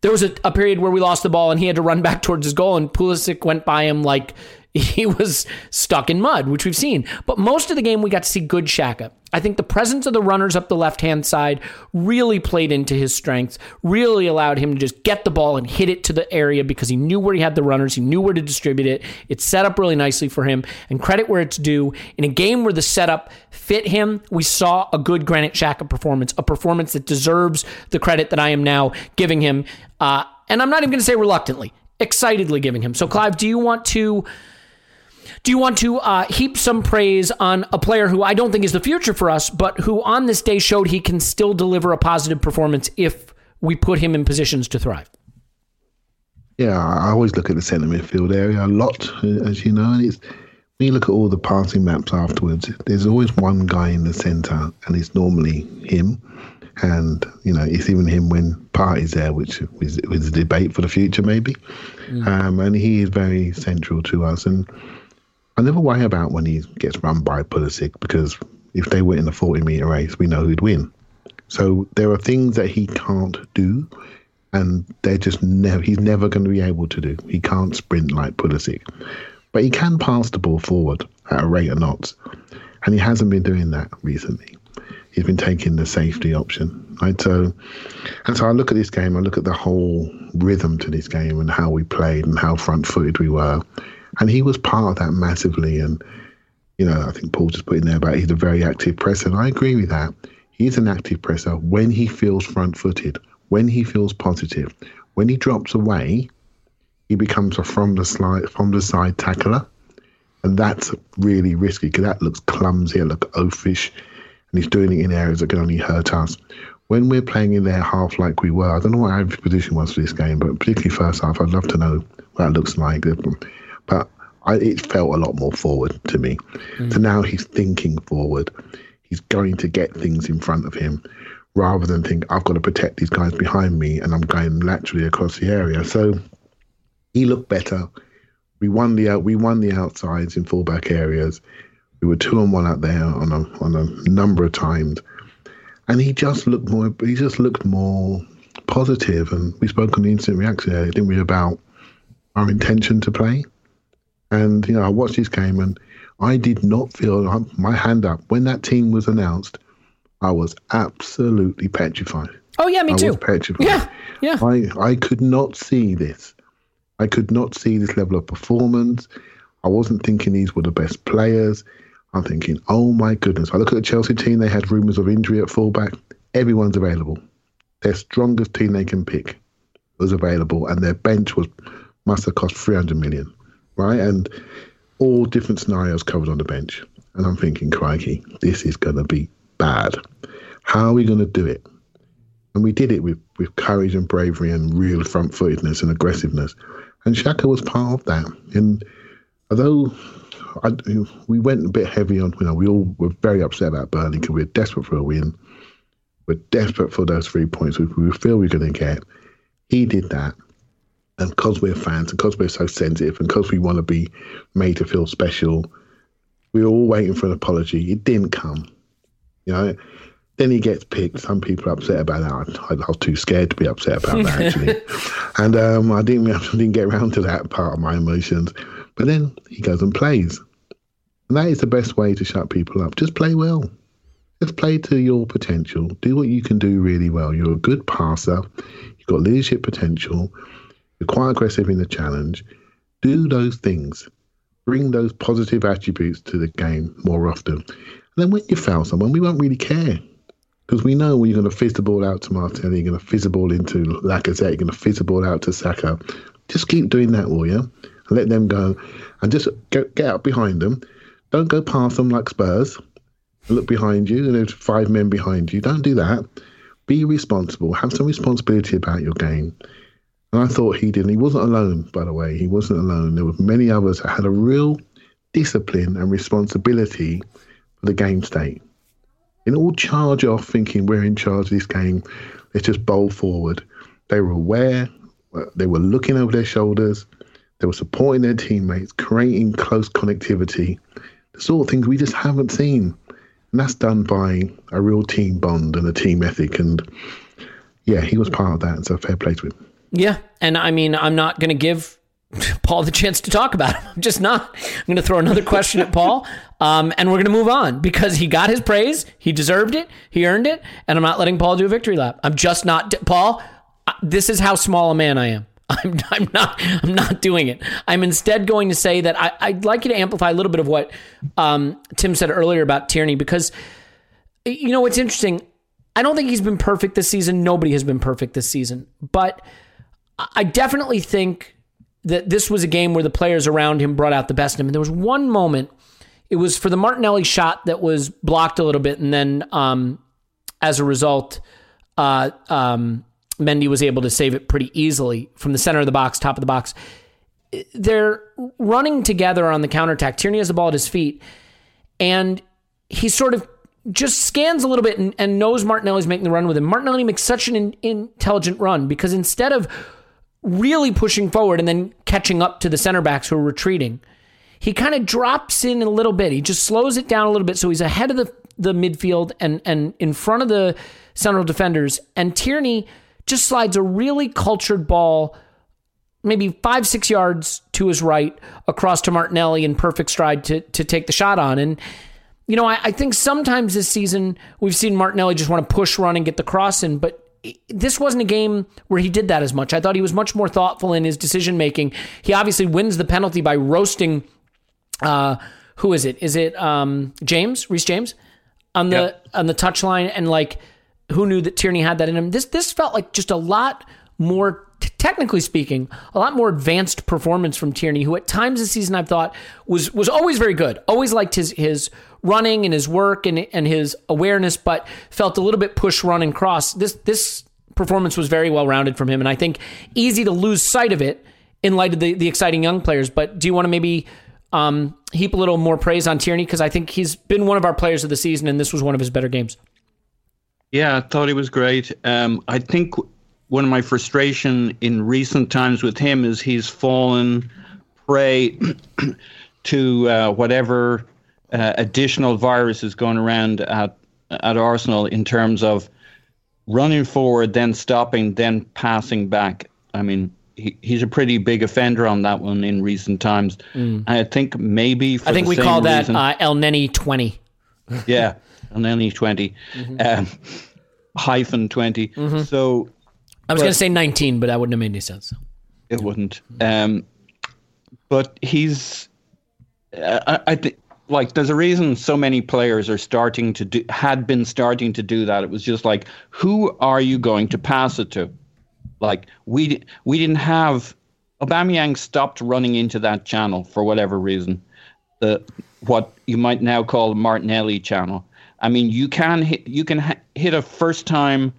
there was a, a period where we lost the ball and he had to run back towards his goal, and Pulisic went by him like he was stuck in mud, which we've seen. But most of the game, we got to see good Xhaka. I think the presence of the runners up the left hand side really played into his strengths, really allowed him to just get the ball and hit it to the area because he knew where he had the runners, he knew where to distribute it. It set up really nicely for him. And credit where it's due, in a game where the setup fit him, we saw a good Granit Xhaka performance, a performance that deserves the credit that I am now giving him. Uh, and I'm not even going to say reluctantly, excitedly giving him. So, Clive, do you want to? Do you want to uh, heap some praise on a player who I don't think is the future for us, but who on this day showed he can still deliver a positive performance if we put him in positions to thrive? Yeah, I always look at the centre midfield area a lot, as you know, and it's when you look at all the passing maps afterwards, there's always one guy in the centre, and it's normally him. And you know, it's even him when Partey's there, which is, is a debate for the future, maybe. Mm. Um, and he is very central to us. And I never worry about when he gets run by Pulisic because if they were in a 40 meter race, we know who'd win. So there are things that he can't do, and they're just never. He's never going to be able to do. He can't sprint like Pulisic, but he can pass the ball forward at a rate of knots, and he hasn't been doing that recently. He's been taking the safety option, right? So, and so I look at this game. I look at the whole rhythm to this game and how we played and how front-footed we were and he was part of that massively. And, you know, I think Paul just put in there about he's a very active presser. And I agree with that. He's an active presser when he feels front footed, when he feels positive. When he drops away, he becomes a from the slide from the side tackler. And that's really risky because that looks clumsy, it looks oafish, and he's doing it in areas that can only hurt us. When we're playing in their half like we were, I don't know what our position was for this game, but particularly first half, I'd love to know what that looks like but I, it felt a lot more forward to me. Mm. So now he's thinking forward. He's going to get things in front of him rather than think, I've got to protect these guys behind me and I'm going laterally across the area. So he looked better. We won the we won the outsides in fullback areas. We were two on one out there on a on a number of times, and he just looked more. He just looked more positive. And we spoke on the instant reaction earlier, didn't we, about our intention to play. And, you know, I watched this game and I did not feel my hand up. When that team was announced, I was absolutely petrified. Oh, yeah, me I too. Was petrified. Yeah, yeah. I, I could not see this. I could not see this level of performance. I wasn't thinking these were the best players. I'm thinking, oh my goodness. I look at the Chelsea team, they had rumours of injury at fullback. Everyone's available. Their strongest team they can pick was available, and their bench was must have cost 300 million right? And all different scenarios covered on the bench. And I'm thinking, crikey, this is going to be bad. How are we going to do it? And we did it with, with courage and bravery and real front footedness and aggressiveness. And Xhaka was part of that. And although I, we went a bit heavy on, you know, we all were very upset about Burnley because we are desperate for a win. We're desperate for those three points we feel we're going to get. He did that and because we're fans and because we're so sensitive and because we want to be made to feel special, we were all waiting for an apology. It didn't come. You know, then he gets picked. Some people are upset about that. I, I was too scared to be upset about that actually, and um, I didn't. I didn't get around to that part of my emotions. But then he goes and plays, and that is the best way to shut people up. Just play well. Just play to your potential. Do what you can do really well. You're a good passer. You've got leadership potential you're quite aggressive in the challenge. Do those things. Bring those positive attributes to the game more often. And then when you foul someone, we won't really care. Because we know when you're going to fizz the ball out to Martinelli, you're going to fizz the ball into Lacazette, you're going to fizz the ball out to Saka. Just keep doing that, will you? And let them go. And just get, get out behind them. Don't go past them like Spurs. Look behind you, and there's five men behind you. Don't do that. Be responsible. Have some responsibility about your game. And I thought he did. And he wasn't alone, by the way. He wasn't alone. There were many others that had a real discipline and responsibility for the game state. In all charge off, thinking we're in charge of this game. Let's just bowl forward. They were aware. They were looking over their shoulders. They were supporting their teammates, creating close connectivity. The sort of things we just haven't seen. And that's done by a real team bond and a team ethic. And yeah, he was part of that. and So fair play to him. Yeah, and I mean, I'm not going to give Paul the chance to talk about him. I'm just not. I'm going to throw another question at Paul, um, and we're going to move on because he got his praise. He deserved it. He earned it, and I'm not letting Paul do a victory lap. I'm just not. Paul, this is how small a man I am. I'm, I'm not. I'm not doing it. I'm instead going to say that I, I'd like you to amplify a little bit of what um, Tim said earlier about Tierney because you know what's interesting. I don't think he's been perfect this season. Nobody has been perfect this season, but I definitely think that this was a game where the players around him brought out the best in him. And there was one moment, it was for the Martinelli shot that was blocked a little bit, and then um, as a result, uh, um, Mendy was able to save it pretty easily from the center of the box, top of the box. They're running together on the counterattack. Tierney has the ball at his feet, and he sort of just scans a little bit and, and knows Martinelli's making the run with him. Martinelli makes such an in, intelligent run because instead of really pushing forward and then catching up to the center backs who are retreating, he kind of drops in a little bit. He just slows it down a little bit so he's ahead of the, the midfield and, and in front of the central defenders. And Tierney just slides a really cultured ball maybe five, six yards to his right across to Martinelli in perfect stride to, to take the shot on. And you know, I, I, think sometimes this season we've seen Martinelli just want to push, run, and get the cross in, but this wasn't a game where he did that as much. I thought he was much more thoughtful in his decision making. He obviously wins the penalty by roasting. Uh, who is it? Is it um, James Reece James on the yep. on the touchline? And like, who knew that Tierney had that in him? This this felt like just a lot more technically speaking, a lot more advanced performance from Tierney, who at times this season I've thought was was always very good. Always liked his his running and his work and and his awareness, but felt a little bit push, run, and cross. This this performance was very well rounded from him, and I think easy to lose sight of it in light of the the exciting young players. But do you want to maybe um, heap a little more praise on Tierney because I think he's been one of our players of the season, and this was one of his better games. Yeah, I thought he was great. Um, I think one of my frustration in recent times with him is he's fallen prey to uh, whatever uh, additional virus is going around at at Arsenal in terms of running forward, then stopping, then passing back. I mean, he, he's a pretty big offender on that one in recent times. Mm. I think maybe I think we call that uh, Elneny twenty. yeah, Elneny 20 mm-hmm. um, hyphen 20 mm-hmm. So I was going to say 19, but that wouldn't have made any sense. It wouldn't. Um, but he's, uh, I, I think, like, there's a reason so many players are starting to do, had been starting to do that. It was just like, who are you going to pass it to? Like, we we didn't have, Aubameyang stopped running into that channel for whatever reason. The what you might now call the Martinelli channel. I mean, you can hit, you can ha- hit a first time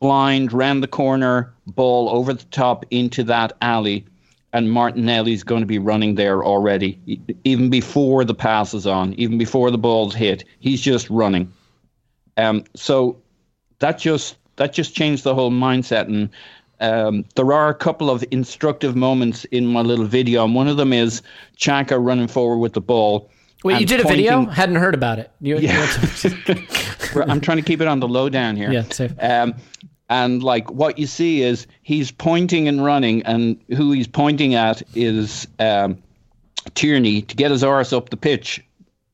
blind, round the corner, ball over the top into that alley, and Martinelli's going to be running there already, even before the pass is on, even before the ball's hit. He's just running. Um, so that just that just changed the whole mindset. And um, there are a couple of instructive moments in my little video, and one of them is Xhaka running forward with the ball. Wait, you did a video? Hadn't heard about it. You, yeah. I'm trying to keep it on the low down here. Yeah, safe. Um, and like what you see is he's pointing and running, and who he's pointing at is um, Tierney to get his arse up the pitch.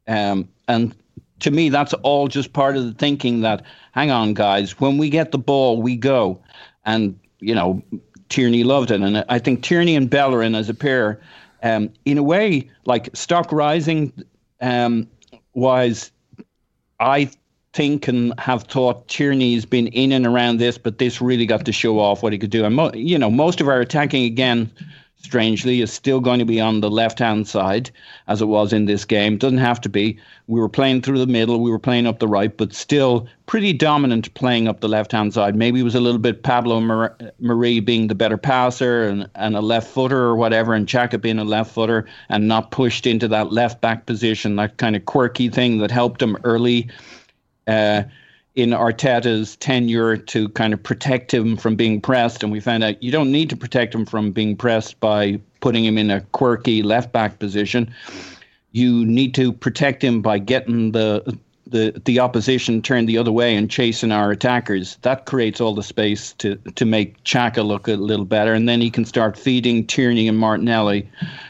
Um, and to me, that's all just part of the thinking that, hang on, guys, when we get the ball, we go. And, you know, Tierney loved it. And I think Tierney and Bellerin as a pair, um, in a way, like stock rising um, was, I think and have thought Tierney's been in and around this, but this really got to show off what he could do. And mo- you know, most of our attacking again, strangely, is still going to be on the left-hand side, as it was in this game. Doesn't have to be. We were playing through the middle, we were playing up the right, but still pretty dominant playing up the left-hand side. Maybe it was a little bit Pablo Mar- Mari being the better passer and, and a left footer or whatever, and Xhaka being a left footer and not pushed into that left back position, that kind of quirky thing that helped him early uh, in Arteta's tenure to kind of protect him from being pressed, and we found out you don't need to protect him from being pressed by putting him in a quirky left back position. You need to protect him by getting the the the opposition turned the other way and chasing our attackers. That creates all the space to to make Xhaka look a little better, and then he can start feeding Tierney and Martinelli.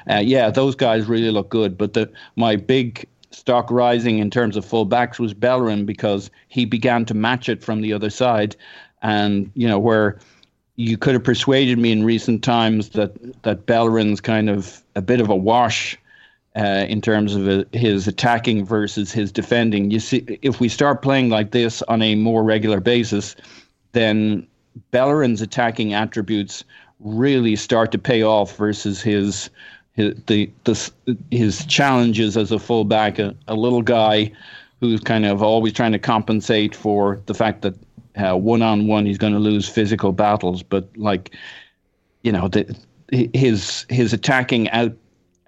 Uh, yeah, those guys really look good. But the my big stock rising in terms of fullbacks was Bellerin because he began to match it from the other side, and you know where you could have persuaded me in recent times that that Bellerin's kind of a bit of a wash uh, in terms of uh, his attacking versus his defending. You see, if we start playing like this on a more regular basis, then Bellerin's attacking attributes really start to pay off versus his his the, the his challenges as a fullback, a, a little guy who's kind of always trying to compensate for the fact that one on one he's going to lose physical battles, but like you know the his his attacking out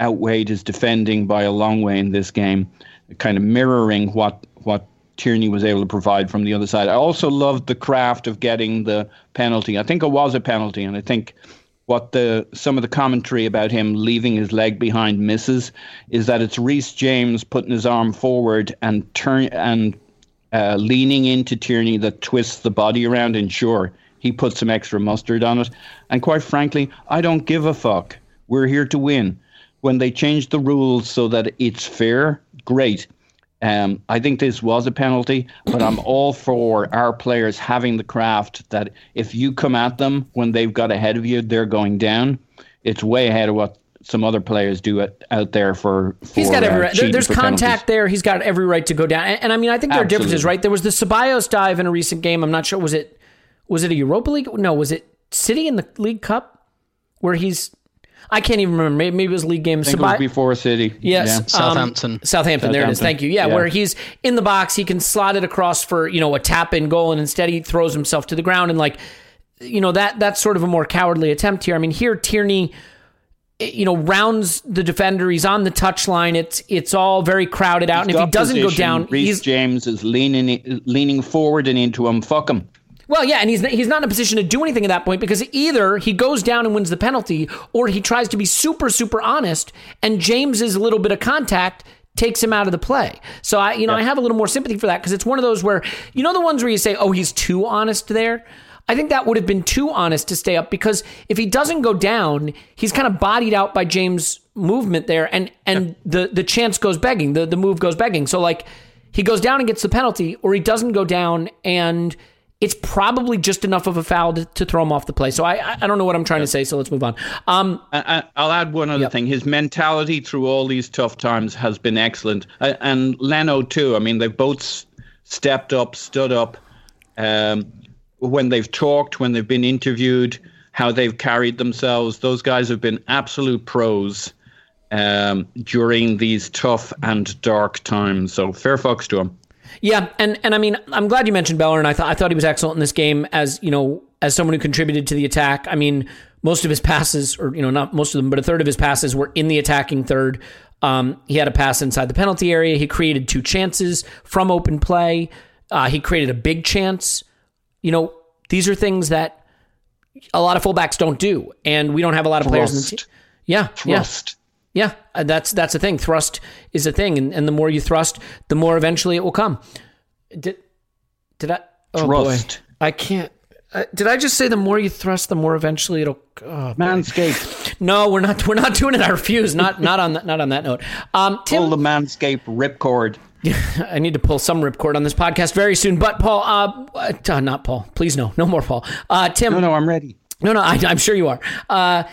outweighed his defending by a long way in this game, kind of mirroring what what Tierney was able to provide from the other side. I also loved the craft of getting the penalty. I think it was a penalty, and I think what the some of the commentary about him leaving his leg behind misses is that it's Reece James putting his arm forward and turn and uh, leaning into Tierney that twists the body around. And sure, he puts some extra mustard on it. And quite frankly, I don't give a fuck. We're here to win when they change the rules so that it's fair, great. Um, I think this was a penalty, but I'm all for our players having the craft that if you come at them when they've got ahead of you, they're going down. It's way ahead of what some other players do it out there for. for He's got every uh, right. There, there's contact penalties. there. He's got every right to go down. And, and I mean, I think there are differences, right? There was the Ceballos dive in a recent game. I'm not sure. Was it was it a Europa League? No, was it City in the League Cup where he's I can't even remember. Maybe, maybe it was league game. I think it Sabai- was before City. Yes, Yeah. um, Southampton. Southampton. There it is. Thank you. Yeah, Yeah. where he's in the box, he can slot it across for you know a tap in goal, and instead he throws himself to the ground and like, you know that that's sort of a more cowardly attempt here. I mean, here Tierney, eh, you know, rounds the defender. He's on the touchline. It's it's all very crowded out, and if he doesn't go down, Reece he's James is leaning leaning forward and into him. Fuck him. Well, yeah, and he's he's not in a position to do anything at that point because either he goes down and wins the penalty, or he tries to be super super honest, and James's little bit of contact takes him out of the play. So I, you know, I have a little more sympathy for that because it's one of those where you know the ones where you say, "Oh, he's too honest there." I think that would have been too honest to stay up because if he doesn't go down, he's kind of bodied out by James' movement there, and and the the chance goes begging, the the move goes begging. So like he goes down and gets the penalty, or he doesn't go down and it's probably just enough of a foul to, to throw him off the play. So I I- don't know what I'm trying to say. So let's move on. Um, I, I- I'll add one other Yep. thing. His mentality through all these tough times has been excellent, Uh, and Leno too. I mean, they've both stepped up, stood up. Um, when they've talked, when they've been interviewed, how they've carried themselves. Those guys have been absolute pros um, during these tough and dark times. So fair fucks to them. Yeah, and and I mean, I'm glad you mentioned Bellerin. I thought I thought he was excellent in this game as you know as someone who contributed to the attack. I mean, most of his passes, or you know, not most of them, but a third of his passes were in the attacking third. Um, he had a pass inside the penalty area. He created two chances from open play. Uh, he created a big chance. You know, these are things that a lot of fullbacks don't do, and we don't have a lot of players in the Thrust. team. Yeah, yeah. Thrust. Yeah, uh, that's that's a thing. Thrust is a thing, and, and the more you thrust, the more eventually it will come. Did did I? Oh Thrust. boy, I can't. Uh, did I just say the more you thrust, the more eventually it'll? Oh, Manscaped. no, we're not. We're not doing it. I refuse. Not not on that. Not on that note. Um, Tim, Pull the Manscaped ripcord. I need to pull some ripcord on this podcast very soon. But Paul, uh, uh, not Paul. Please no, no more Paul. Uh, Tim, No, no, I'm ready. No, no, I, I'm sure you are. Uh,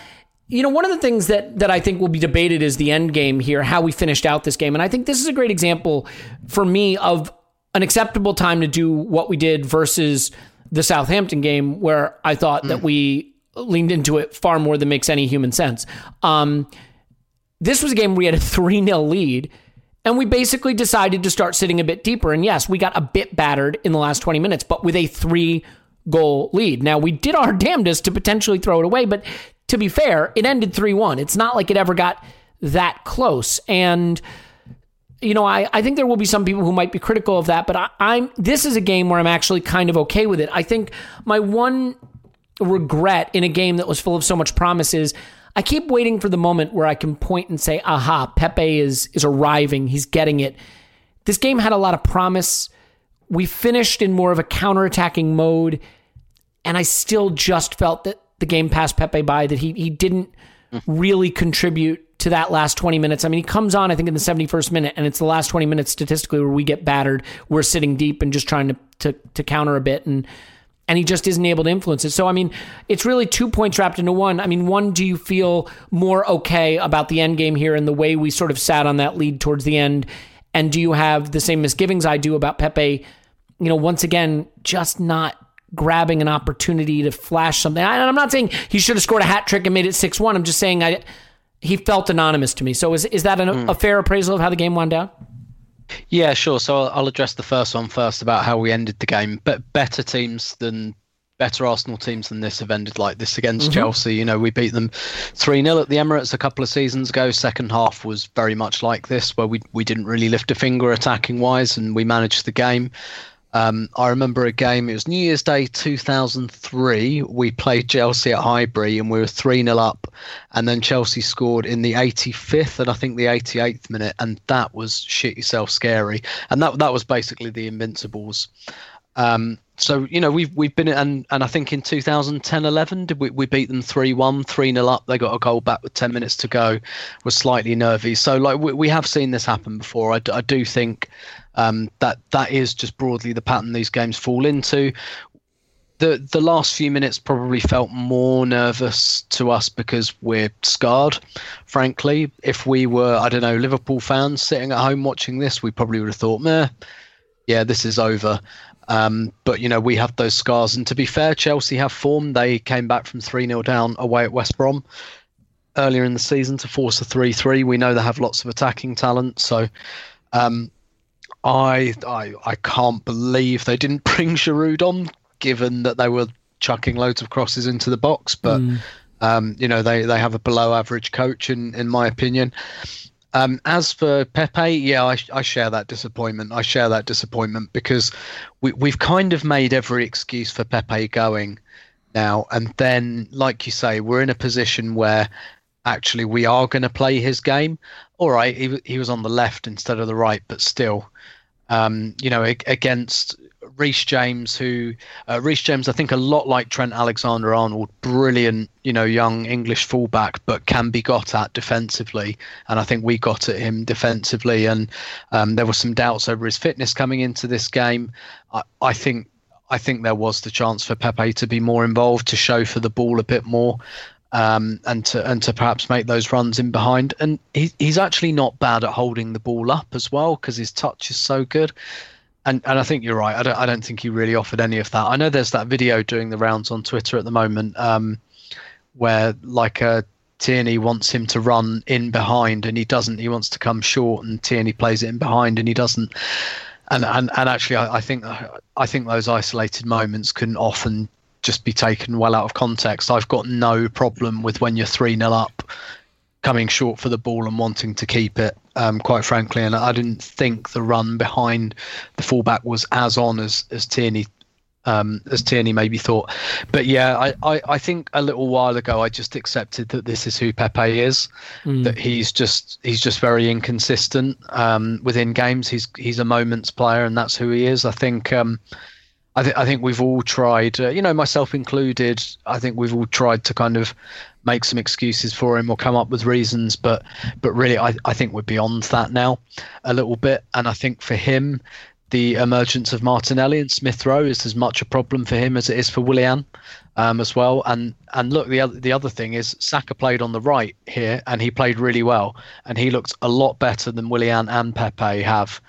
you know, one of the things that that I think will be debated is the end game here, how we finished out this game, and I think this is a great example for me of an acceptable time to do what we did versus the Southampton game, where I thought that we leaned into it far more than makes any human sense. Um, this was a game where we had a 3 0 lead, and we basically decided to start sitting a bit deeper. And yes, we got a bit battered in the last 20 minutes, but with a three goal lead. Now, we did our damnedest to potentially throw it away, but to be fair, it ended 3 1. It's not like it ever got that close. And you know, I, I think there will be some people who might be critical of that, but I, I'm this is a game where I'm actually kind of okay with it. I think my one regret in a game that was full of so much promise is I keep waiting for the moment where I can point and say, aha, Pepe is is arriving, he's getting it. This game had a lot of promise. We finished in more of a counter-attacking mode, and I still just felt that the game passed Pepe by, that he he didn't really contribute to that last 20 minutes. I mean, he comes on, I think, in the 71st minute, and it's the last 20 minutes statistically where we get battered. We're sitting deep and just trying to, to, to counter a bit. And, and he just isn't able to influence it. So, I mean, it's really two points wrapped into one. I mean, one, do you feel more okay about the end game here and the way we sort of sat on that lead towards the end? And do you have the same misgivings I do about Pepe, you know, once again, just not grabbing an opportunity to flash something? And I'm not saying he should have scored a hat trick and made it 6 1. I'm just saying I he felt anonymous to me. So is is that an, mm. a fair appraisal of how the game wound down? Yeah, sure. So I'll address the first one first about how we ended the game. But better teams than better Arsenal teams than this have ended like this against mm-hmm. Chelsea. You know, we beat them 3 0 at the Emirates a couple of seasons ago. Second half was very much like this, where we, we didn't really lift a finger attacking wise and we managed the game. Um, I remember a game, it was New Year's Day 2003. We played Chelsea at Highbury and we were 3 0 up. And then Chelsea scored in the 85th and I think the 88th minute. And that was shit yourself scary. And that, that was basically the Invincibles. Um, so you know we've we've been and and I think in 2010 11 did we, we beat them 3-1 3-0 up they got a goal back with 10 minutes to go was slightly nervy so like we, we have seen this happen before I, I do think um, that that is just broadly the pattern these games fall into. The the last few minutes probably felt more nervous to us because we're scarred. Frankly, if we were I don't know Liverpool fans sitting at home watching this, we probably would have thought, meh, yeah, this is over. Um, but you know we have those scars, and to be fair, Chelsea have form. They came back from three 0 down away at West Brom earlier in the season to force a three three. We know they have lots of attacking talent, so um, I, I I can't believe they didn't bring Giroud on, given that they were chucking loads of crosses into the box. But mm. um, you know they, they have a below average coach in in my opinion. Um, as for Pepe, yeah, I, I share that disappointment. I share that disappointment because we we've kind of made every excuse for Pepe going now, and then like you say, we're in a position where actually we are going to play his game. All right, he he was on the left instead of the right, but still, um, you know, against Reece James, who uh, Reece James, I think a lot like Trent Alexander Arnold, brilliant, you know, young English fullback, but can be got at defensively. And I think we got at him defensively. And um, there were some doubts over his fitness coming into this game. I, I think I think there was the chance for Pepe to be more involved, to show for the ball a bit more um, and to and to perhaps make those runs in behind. And he, he's actually not bad at holding the ball up as well because his touch is so good. And and I think you're right. I don't I don't think he really offered any of that. I know there's that video doing the rounds on Twitter at the moment um, where like a uh, Tierney wants him to run in behind and he doesn't. He wants to come short and Tierney plays it in behind and he doesn't. And and, and actually, I, I think I think those isolated moments can often just be taken well out of context. I've got no problem with when you're 3 0 up, coming short for the ball and wanting to keep it, um, quite frankly. And I didn't think the run behind the fullback was as on as, as Tierney. Um, as Tierney maybe thought, but yeah, I, I, I, think a little while ago I just accepted that this is who Pepe is. Mm. That he's just he's just very inconsistent um, within games. He's he's a moments player, and that's who he is. I think um, I think I think we've all tried, uh, you know, myself included. I think we've all tried to kind of make some excuses for him or come up with reasons, but but really, I I think we're beyond that now, a little bit. And I think for him, the emergence of Martinelli and Smith Rowe is as much a problem for him as it is for Willian, um, as well. And and look, the other the other thing is Saka played on the right here, and he played really well, and he looked a lot better than Willian and Pepe have.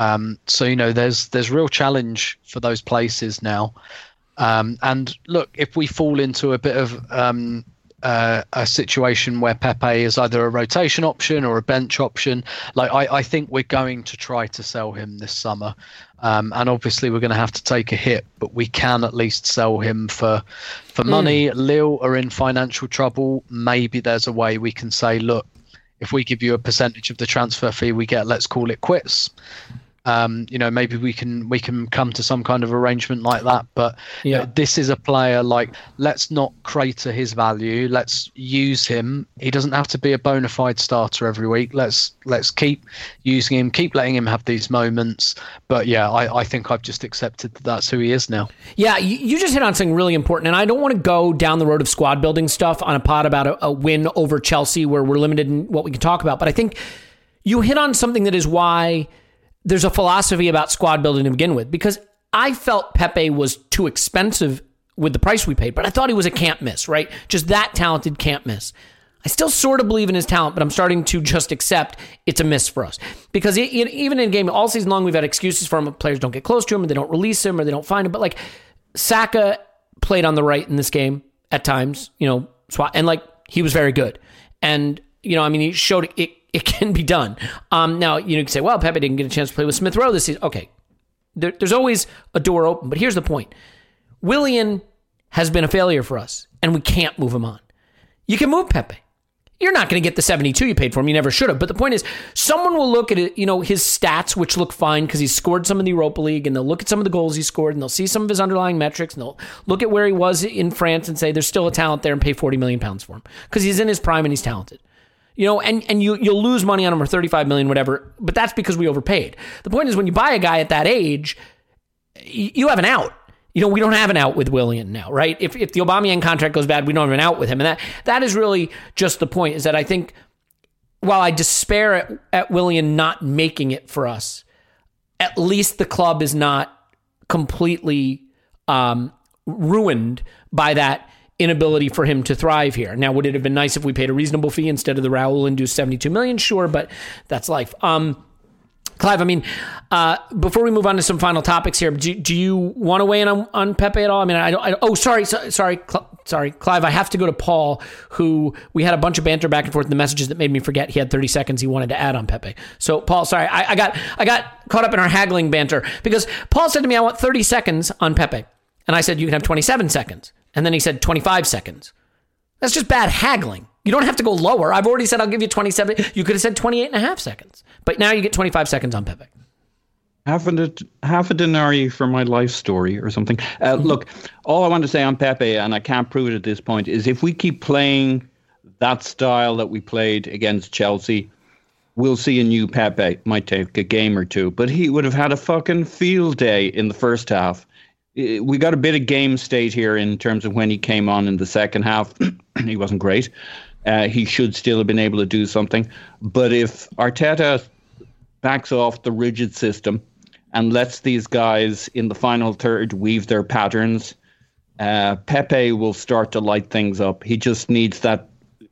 Um, so you know, there's there's real challenge for those places now. Um, and look, if we fall into a bit of um, uh, a situation where Pepe is either a rotation option or a bench option, like I, I think we're going to try to sell him this summer. Um, and obviously we're going to have to take a hit, but we can at least sell him for for money. Mm. Lille are in financial trouble. Maybe there's a way we can say, look, if we give you a percentage of the transfer fee we get, let's call it quits um, you know maybe we can we can come to some kind of arrangement like that but yeah. this is a player like let's not crater his value. Let's use him. He doesn't have to be a bona fide starter every week. Let's let's keep using him keep letting him have these moments. But yeah i, I think i've just accepted that that's who he is now. Yeah you, you just hit on something really important and i don't want to go down the road of squad building stuff on a pod about a, a win over chelsea where we're limited in what we can talk about but i think you hit on something that is why there's a philosophy about squad building to begin with because I felt Pepe was too expensive with the price we paid, but I thought he was a can't miss, right? Just that talented can't miss. I still sort of believe in his talent, but I'm starting to just accept it's a miss for us. Because even in game all season long, we've had excuses for him. Players don't get close to him, or they don't release him, or they don't find him. But like Saka played on the right in this game at times, you know, and like he was very good. And you know, I mean, he showed it it can be done. Um, now, you, know, you can say, well, Pepe didn't get a chance to play with Smith Rowe this season. Okay, there, there's always a door open, but here's the point Willian has been a failure for us, and we can't move him on. You can move Pepe. You're not going to get the 72 you paid for him. You never should have. But the point is, someone will look at it, you know, his stats, which look fine because he scored some in the Europa League, and they'll look at some of the goals he scored, and they'll see some of his underlying metrics, and they'll look at where he was in France and say, there's still a talent there and pay 40 million pounds for him because he's in his prime and he's talented you know, and, and you, you'll lose money on him or 35 million, whatever, but that's because we overpaid. The point is when you buy a guy at that age, you have an out. You know, we don't have an out with Willian now, right? If, if the Aubameyang contract goes bad, we don't have an out with him. And that, that is really just the point is that I think while I despair at, at Willian not making it for us, at least the club is not completely um, ruined by that inability for him to thrive here. Now, would it have been nice if we paid a reasonable fee instead of the Raul induced 72 million? Sure, but that's life. Um, Clive, I mean, uh, before we move on to some final topics here, do, do you want to weigh in on, on Pepe at all? I mean, I don't. I, oh, sorry, so, sorry, Cl- sorry, Clive. I have to go to Paul, who we had a bunch of banter back and forth in the messages that made me forget he had 30 seconds he wanted to add on Pepe. So, Paul, sorry, I, I got I got caught up in our haggling banter because Paul said to me, "I want 30 seconds on Pepe," and I said, "You can have 27 seconds." And then he said 25 seconds. That's just bad haggling. You don't have to go lower. I've already said I'll give you 27. You could have said 28 and a half seconds. But now you get 25 seconds on Pepe. Half a, half a denarii for my life story or something. Uh, mm-hmm. Look, all I want to say on Pepe, and I can't prove it at this point, is if we keep playing that style that we played against Chelsea, we'll see a new Pepe. Might take a game or two, but he would have had a fucking field day in the first half we got a bit of game state here in terms of when he came on in the second half. he wasn't great. Uh, he should still have been able to do something. But if Arteta backs off the rigid system and lets these guys in the final third weave their patterns, uh, Pepe will start to light things up. He just needs that.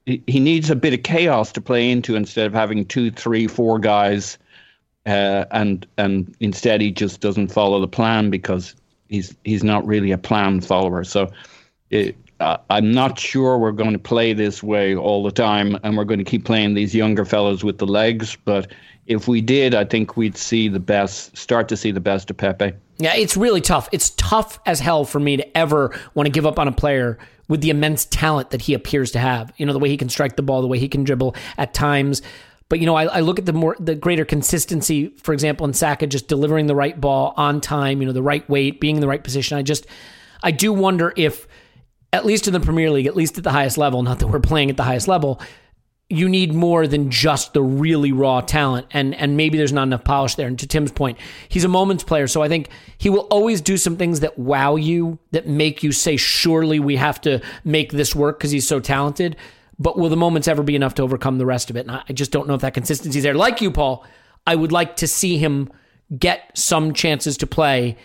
He needs a bit of chaos to play into instead of having two, three, four guys, uh, and and instead he just doesn't follow the plan because he's he's not really a plan follower. So it, uh, I'm not sure we're going to play this way all the time, and we're going to keep playing these younger fellows with the legs. But if we did, I think we'd see the best, start to see the best of Pepe. Yeah, it's really tough. It's tough as hell for me to ever want to give up on a player with the immense talent that he appears to have. You know, the way he can strike the ball, the way he can dribble at times. But you know, I, I, look at the more the greater consistency, for example, in Saka just delivering the right ball on time, you know, the right weight, being in the right position. I just I do wonder if at least in the Premier League, at least at the highest level, not that we're playing at the highest level, you need more than just the really raw talent and and maybe there's not enough polish there. And to Tim's point, he's a moments player, so I think he will always do some things that wow you, that make you say surely we have to make this work because he's so talented but will the moments ever be enough to overcome the rest of it? And I just don't know if that consistency is there. Like you, Paul, I would like to see him get some chances to play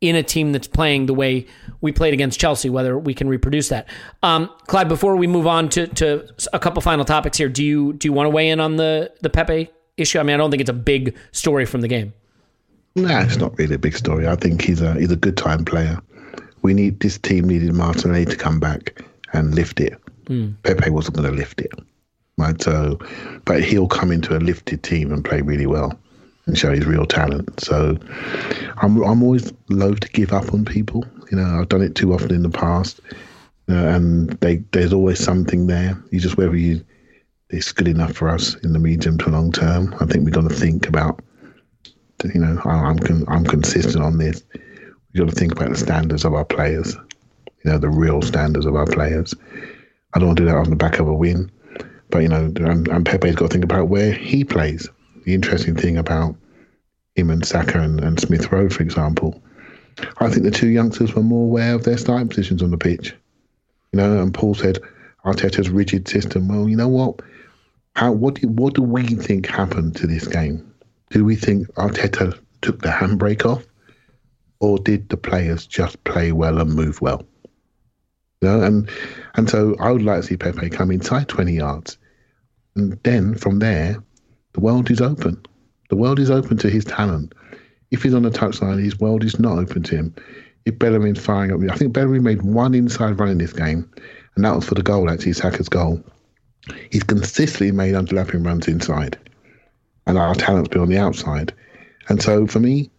in a team that's playing the way we played against Chelsea, whether we can reproduce that. Um, Clive, before we move on to, to a couple final topics here, do you do you want to weigh in on the the Pepe issue? I mean, I don't think it's a big story from the game. Nah, it's not really a big story. I think he's a he's a good time player. We need this team needed Martinelli to come back and lift it. Mm. Pepe wasn't going to lift it, right? So, but he'll come into a lifted team and play really well and show his real talent. So, I'm I'm always loath to give up on people. You know, I've done it too often in the past, and they there's always something there. You just whether you it's good enough for us in the medium to long term. I think we've got to think about, you know, I'm I'm consistent on this. We've got to think about the standards of our players, you know, the real standards of our players. I don't want to do that on the back of a win, but you know, and, and Pepe's got to think about where he plays. The interesting thing about him and Saka and, and Smith Rowe, for example, I think the two youngsters were more aware of their starting positions on the pitch. You know, and Paul said Arteta's rigid system. Well, you know what? How what do what do we think happened to this game? Do we think Arteta took the handbrake off, or did the players just play well and move well? You know, and and so I would like to see Pepe come inside twenty yards, and then from there, the world is open. The world is open to his talent. If he's on the touchline, his world is not open to him. If Bellerin's firing up, I think Bellerin made one inside run in this game, and that was for the goal, actually, Saka's goal. He's consistently made underlapping runs inside, and our talent's been on the outside. And so for me,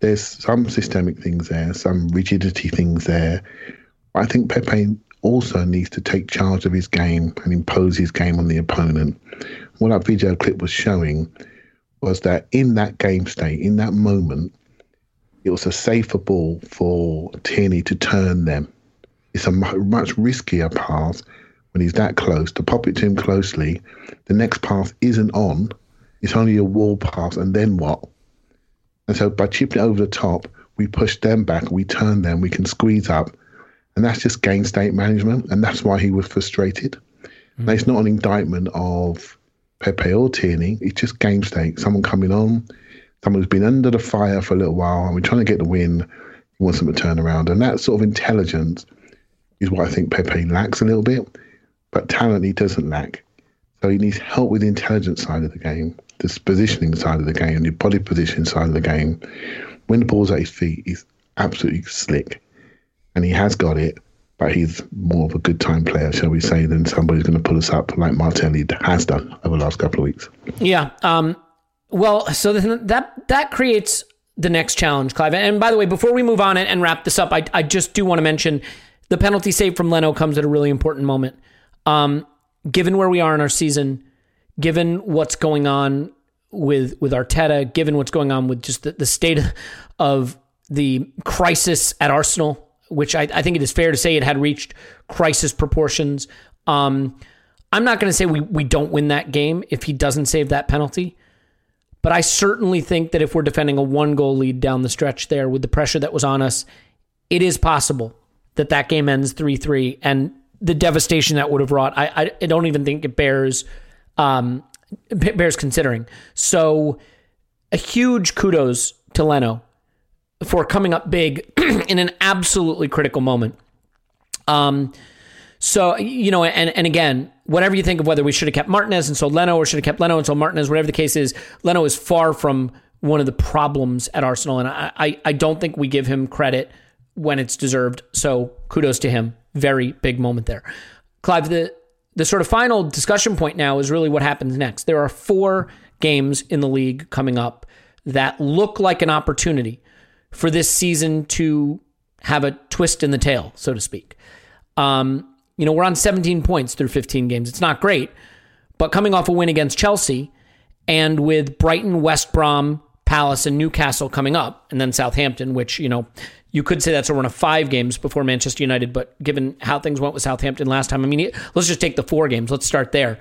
there's some systemic things there, some rigidity things there. I think Pepe also needs to take charge of his game and impose his game on the opponent. What that video clip was showing was that in that game state, in that moment, it was a safer ball for Tierney to turn them. It's a much riskier pass when he's that close to pop it to him closely. The next pass isn't on, it's only a wall pass, and then what? And so by chipping it over the top, we push them back, we turn them, we can squeeze up. And that's just game state management. And that's why he was frustrated. Mm-hmm. Now, it's not an indictment of Pepe or Tierney. It's just game state. Someone coming on, someone who's been under the fire for a little while, and we're trying to get the win. He wants them to turn around. And that sort of intelligence is what I think Pepe lacks a little bit. But talent he doesn't lack. So he needs help with the intelligence side of the game, the positioning side of the game, the body position side of the game. When the ball's at his feet, he's absolutely slick. And he has got it but he's more of a good time player, shall we say, than somebody who's going to pull us up like Martinelli has done over the last couple of weeks. Yeah. Um, well, so that that creates the next challenge, Clive. And by the way, before we move on and wrap this up, I, I just do want to mention the penalty save from Leno comes at a really important moment. Um, given where we are in our season, given what's going on with with Arteta, given what's going on with just the, the state of the crisis at Arsenal which I, I, think it is fair to say it had reached crisis proportions. Um, I'm not going to say we, we don't win that game if he doesn't save that penalty. But I certainly think that if we're defending a one goal lead down the stretch there with the pressure that was on us, it is possible that that game ends 3 3. And the devastation that would have wrought, I, I don't even think it bears, um, bears considering. So a huge kudos to Leno for coming up big in an absolutely critical moment. Um, so you know, and and again, whatever you think of whether we should have kept Martinez and sold Leno, or should have kept Leno and sold Martinez, whatever the case is, Leno is far from one of the problems at Arsenal, and I I, I don't think we give him credit when it's deserved. So kudos to him. Very big moment there, Clive. The the sort of final discussion point now is really what happens next. There are four games in the league coming up that look like an opportunity for this season to have a twist in the tail, so to speak. Um, you know, we're on 17 points through 15 games. It's not great, but coming off a win against Chelsea and with Brighton, West Brom, Palace, and Newcastle coming up, and then Southampton, which, you know, you could say that's a run of five games before Manchester United, but given how things went with Southampton last time, I mean, let's just take the four games. Let's start there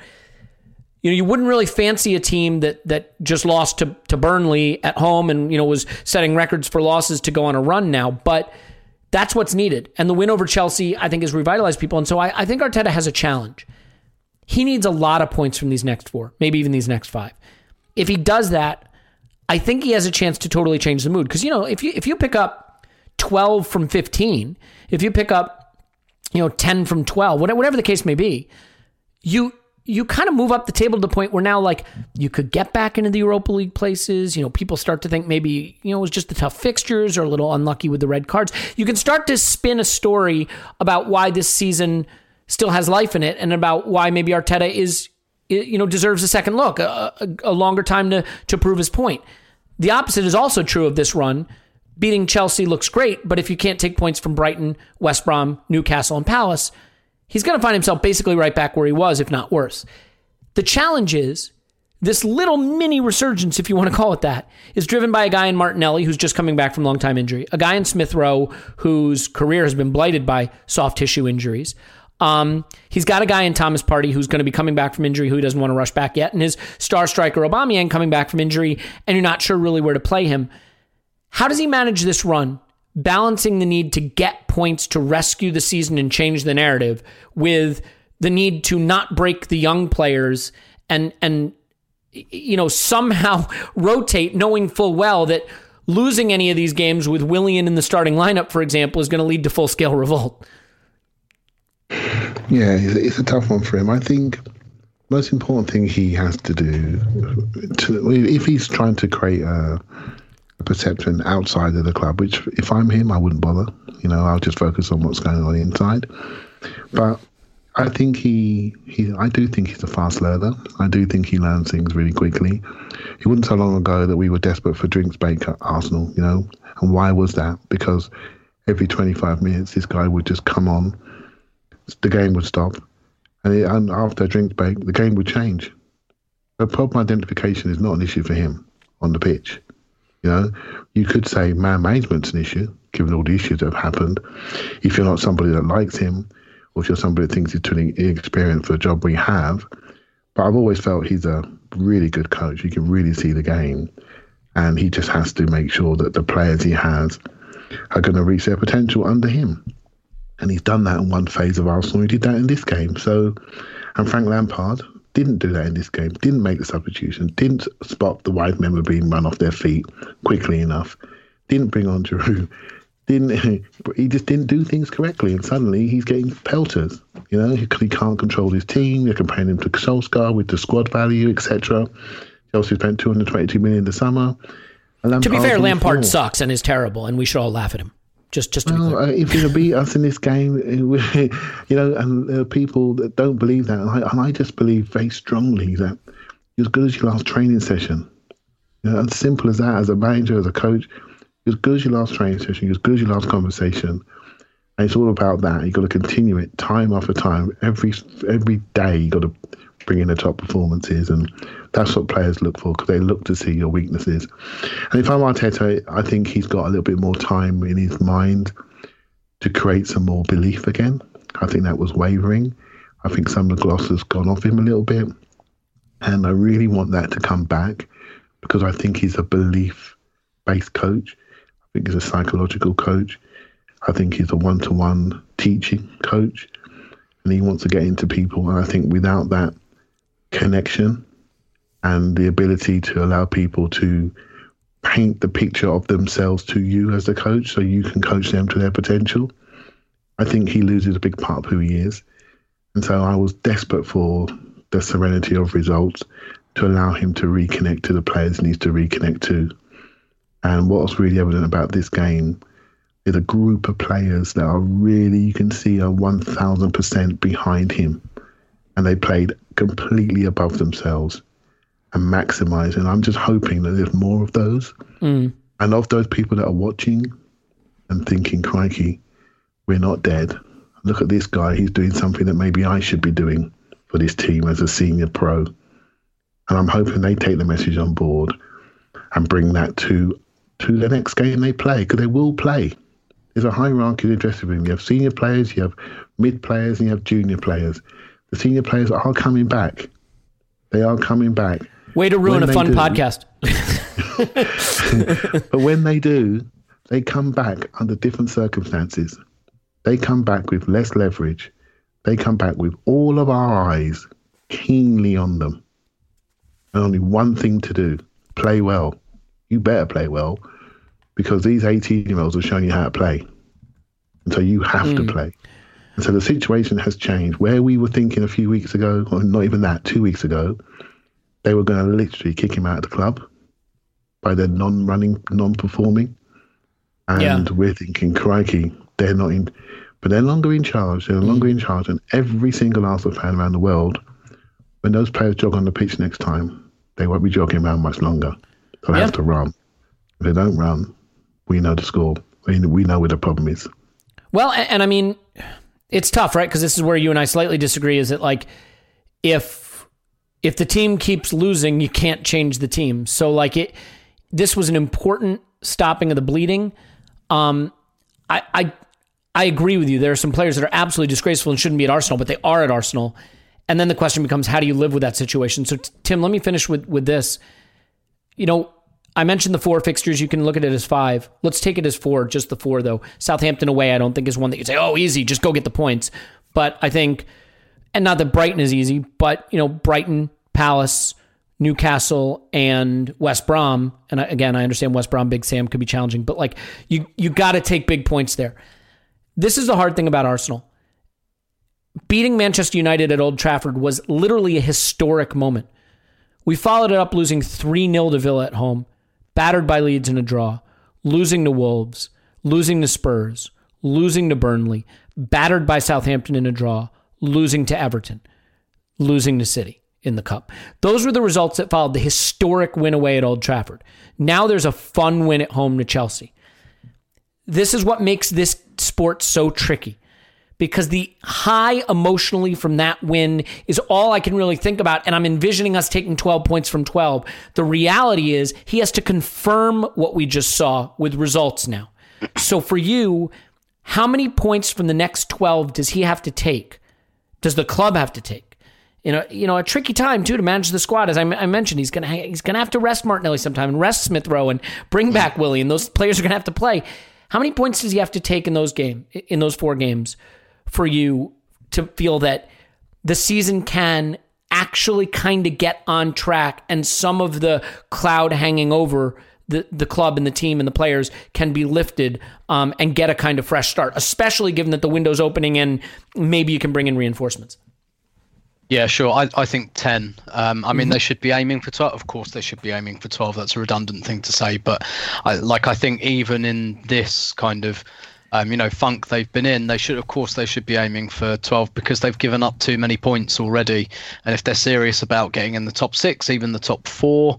you know, you wouldn't really fancy a team that that just lost to to Burnley at home and you know was setting records for losses to go on a run now, but that's what's needed. And the win over Chelsea, I think, has revitalized people. And so I, I think Arteta has a challenge. He needs a lot of points from these next four, maybe even these next five. If he does that, I think he has a chance to totally change the mood. Because you know, if you if you pick up twelve from fifteen, if you pick up you know ten from twelve, whatever the case may be, you you kind of move up the table to the point where now like you could get back into the Europa League places. You know, people start to think maybe, you know, it was just the tough fixtures or a little unlucky with the red cards. You can start to spin a story about why this season still has life in it and about why maybe Arteta is you know deserves a second look, a, a, a longer time to to prove his point. The opposite is also true of this run. Beating Chelsea looks great, but if you can't take points from Brighton, West Brom, Newcastle, and Palace, he's going to find himself basically right back where he was, if not worse. The challenge is this little mini resurgence, if you want to call it that, is driven by a guy in Martinelli who's just coming back from long time injury, a guy in Smith Rowe whose career has been blighted by soft tissue injuries. Um, he's got a guy in Thomas Partey who's going to be coming back from injury who he doesn't want to rush back yet, and his star striker Aubameyang coming back from injury, and you're not sure really where to play him. How does he manage this run, balancing the need to get points to rescue the season and change the narrative with the need to not break the young players and and you know, somehow rotate, knowing full well that losing any of these games with Willian in the starting lineup, for example, is going to lead to full scale revolt. Yeah, it's a tough one for him. I think most important thing he has to do, to, if he's trying to create a, a perception outside of the club, which if I'm him, I wouldn't bother. You know, I'll just focus on what's going on inside. But I think he, he I do think he's a fast learner. I do think he learns things really quickly. It wasn't so long ago that we were desperate for drinks break at Arsenal, you know. And why was that? Because every 25 minutes this guy would just come on, the game would stop, and, it, and after a drinks break, the game would change. But problem identification is not an issue for him on the pitch. You know, you could say man management's an issue, given all the issues that have happened. If you're not somebody that likes him, or if you're somebody that thinks he's too inexperienced for the job we have. But I've always felt he's a really good coach. You can really see the game. And he just has to make sure that the players he has are going to reach their potential under him. And he's done that in one phase of Arsenal. He did that in this game. So, and Frank Lampard didn't do that in this game, didn't make the substitution, didn't spot the wide member being run off their feet quickly enough, didn't bring on Giroud, didn't he just didn't do things correctly, and suddenly he's getting pelters. You know, because he can't control his team. They're comparing him to Solskjaer with the squad value, etc. Chelsea spent 222 million in the summer. To be fair, Lampard sucks and is terrible, and we should all laugh at him. Just, just to well, uh, if you're beat us in this game, you know, and there are people that don't believe that, and I, and I just believe very strongly that you're as good as your last training session. You know, as simple as that, as a manager, as a coach you're as good as your last training session, you're as good as your last conversation. And it's all about that. You've got to continue it time after time. Every every day, you've got to bring in the top performances. And that's what players look for because they look to see your weaknesses. And if I'm Arteta, I think he's got a little bit more time in his mind to create some more belief again. I think that was wavering. I think some of the gloss has gone off him a little bit. And I really want that to come back because I think he's a belief based coach I think he's a psychological coach. I think he's a one to one teaching coach. And he wants to get into people. And I think without that connection and the ability to allow people to paint the picture of themselves to you as the coach so you can coach them to their potential, I think he loses a big part of who he is. And so I was desperate for the serenity of results to allow him to reconnect to the players he needs to reconnect to. And what's really evident about this game is a group of players that are really, you can see, are 1000% behind him. And they played completely above themselves and maximized. And I'm just hoping that there's more of those. Mm. And of those people that are watching and thinking, crikey, we're not dead. Look at this guy. He's doing something that maybe I should be doing for this team as a senior pro. And I'm hoping they take the message on board and bring that to to the next game they play because they will play. There's a hierarchy in the dressing room. You have senior players, you have mid players, and you have junior players. The senior players are coming back. They are coming back. Way to ruin when a fun do, podcast. but when they do, they come back under different circumstances. They come back with less leverage. They come back with all of our eyes keenly on them. And only one thing to do play well. You better play well because these 18 year olds are showing you how to play. And so you have mm. to hmm. play. And so the situation has changed. Where we were thinking a few weeks ago, or not even that, two weeks ago, they were going to literally kick him out of the club by their non running, non performing. And yeah. we're thinking, crikey, they're not in, but they're longer in charge. They're longer in charge. And every single Arsenal fan around the world, when those players jog on the pitch next time, they won't be jogging around much longer. They'll yeah. have to run. If they don't run, we know the score. We, we know where the problem is. Well, and, and I mean, it's tough, right? Because this is where you and I slightly disagree. Is that like if if the team keeps losing, you can't change the team. So like it, this was an important stopping of the bleeding. Um, I, I, I agree with you. There are some players that are absolutely disgraceful and shouldn't be at Arsenal, but they are at Arsenal. And then the question becomes, how do you live with that situation? So Tim, let me finish with with this. You know, I mentioned the four fixtures. You can look at it as five. Let's take it as four, just the four though. Southampton away, I don't think is one that you say, oh, easy, just go get the points. But I think, and not that Brighton is easy, but you know, Brighton, Palace, Newcastle, and West Brom. And again, I understand West Brom, Big Sam could be challenging, but like you, you got to take big points there. This is the hard thing about Arsenal. Beating Manchester United at Old Trafford was literally a historic moment. We followed it up losing 3 0 to Villa at home battered by Leeds in a draw, losing to Wolves, losing to Spurs, losing to Burnley, battered by Southampton in a draw, losing to Everton, losing to City in the cup. Those were the results that followed the historic win away at Old Trafford. Now there's a fun win at home to Chelsea. This is what makes this sport so tricky because the high emotionally from that win is all I can really think about. And I'm envisioning us taking 12 points from 12. The reality is he has to confirm what we just saw with results now. So for you, how many points from the next 12 does he have to take? Does the club have to take? You know, you know, a tricky time too to manage the squad. As I, I mentioned, he's gonna he's gonna have to rest Martinelli sometime and rest Smith Rowe and bring back Willie, and those players are gonna have to play. How many points does he have to take in those game in those four games for you to feel that the season can actually kind of get on track and some of the cloud hanging over the, the club and the team and the players can be lifted um, and get a kind of fresh start, especially given that the window's opening and maybe you can bring in reinforcements. Yeah, sure. I, I think 10. Um, I mean, mm-hmm. they should be aiming for 12. Of course, they should be aiming for 12. That's a redundant thing to say. But I, like, I think even in this kind of um, you know, funk they've been in, they should, of course, they should be aiming for 12 because they've given up too many points already. And if they're serious about getting in the top six, even the top four,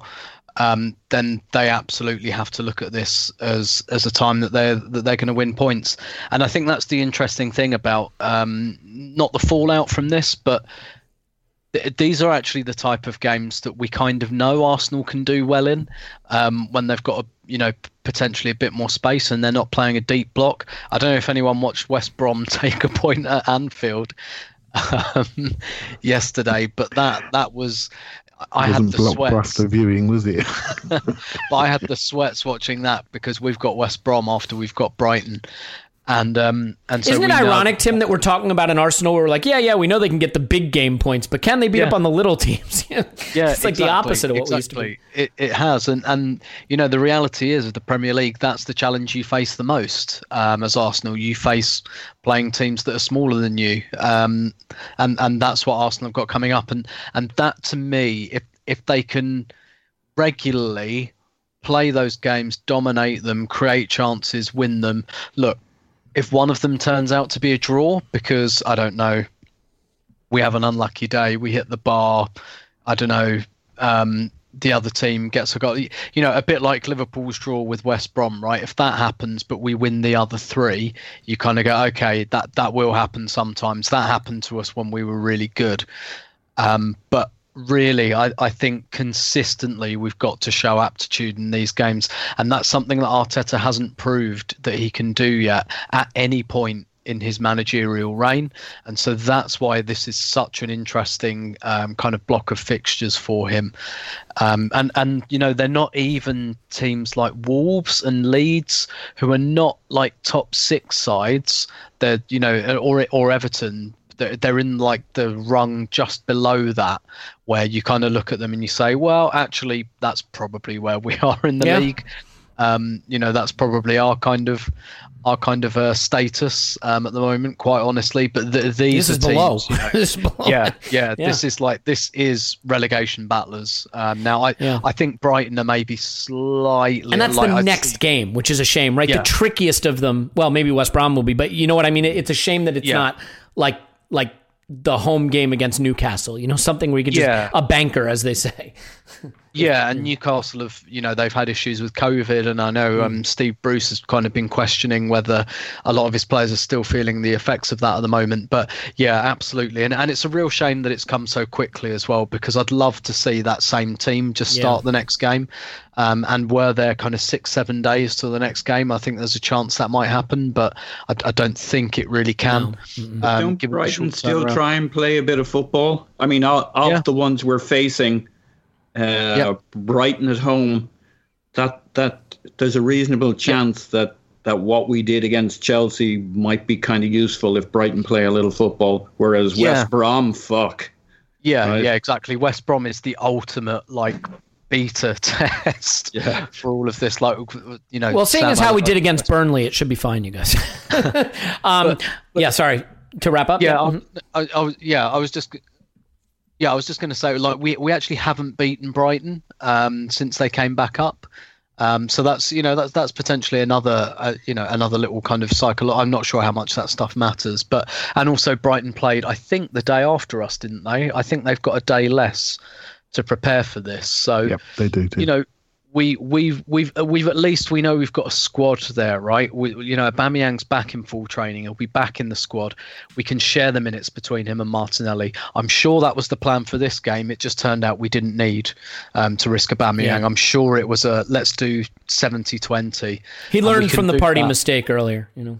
um, then they absolutely have to look at this as as a time that they're that they're going to win points. And I think that's the interesting thing about um, not the fallout from this, but these are actually the type of games that we kind of know Arsenal can do well in um, when they've got a you know potentially a bit more space and they're not playing a deep block. I don't know if anyone watched West Brom take a point at Anfield um, yesterday, but that that was I had the sweats. viewing, was it? but I had the sweats watching that because we've got West Brom after we've got Brighton, and um, and so isn't it ironic, know- Tim, that we're talking about an Arsenal where we're like, yeah, yeah, we know they can get the big game points, but can they beat yeah. up on the little teams? yeah, it's like exactly, the opposite of what exactly. we used to be. It, it has, and and you know the reality is of the Premier League, that's the challenge you face the most um, as Arsenal. You face playing teams that are smaller than you, um, and and that's what Arsenal have got coming up, and and that to me, if if they can regularly play those games, dominate them, create chances, win them. Look, if one of them turns out to be a draw because I don't know, we have an unlucky day, we hit the bar, I don't know, um, the other team gets a goal. You know, a bit like Liverpool's draw with West Brom, right? If that happens, but we win the other three, you kind of go, okay, that that will happen sometimes. That happened to us when we were really good. Um, but really, I, I think consistently we've got to show aptitude in these games, and that's something that Arteta hasn't proved that he can do yet at any point in his managerial reign, and so that's why this is such an interesting um, kind of block of fixtures for him. Um, and and you know they're not even teams like Wolves and Leeds who are not like top six sides. They're you know or or Everton they're in like the rung just below that where you kind of look at them and you say well actually that's probably where we are in the yeah. league um, you know that's probably our kind of our kind of uh, status um, at the moment, quite honestly. But the, these this are. Teams, you know, this is below. Yeah, yeah, yeah, This is like this is relegation battlers. Um, now, I yeah. I think Brighton are maybe slightly, and that's like, the I'd next see, game, which is a shame, right? Yeah. The trickiest of them. Well, maybe West Brom will be, but you know what I mean. It's a shame that it's not like like the home game against Newcastle. You know, something where you could just yeah. a banker, as they say. Yeah, and Newcastle have, you know, they've had issues with COVID, and I know um, Steve Bruce has kind of been questioning whether a lot of his players are still feeling the effects of that at the moment. But yeah, absolutely, and and it's a real shame that it's come so quickly as well because I'd love to see that same team just start yeah. the next game. Um, and were there kind of six, seven days to the next game, I think there's a chance that might happen, but I, I don't think it really can. No. Um, don't Brighton still try and play a bit of football? I mean, of yeah. the ones we're facing uh, yep. Brighton at home, that that there's a reasonable chance yep. that that what we did against Chelsea might be kind of useful if Brighton play a little football, whereas yeah. West Brom, fuck. Yeah, right? yeah, exactly. West Brom is the ultimate like beta test yeah. for all of this. Like, you know. Well, seeing as how we did against Burnley, it should be fine, you guys. um, but, but, yeah, sorry to wrap up. Yeah, yeah. I, I, yeah, I was just yeah, I was just going to say, like, we we actually haven't beaten Brighton um, since they came back up. Um, so that's you know that's that's potentially another uh, you know another little kind of cycle. I'm not sure how much that stuff matters, but and also Brighton played I think the day after us, didn't they? I think they've got a day less to prepare for this. So yep, they do. Too. You know, we we've we've uh, we've at least we know we've got a squad there, right? We, you know, Aubameyang's back in full training. He'll be back in the squad. We can share the minutes between him and Martinelli. I'm sure that was the plan for this game. It just turned out we didn't need um, to risk Aubameyang. Yeah. I'm sure it was a let's do 70-20. He learned from the Partey that. mistake earlier, you know.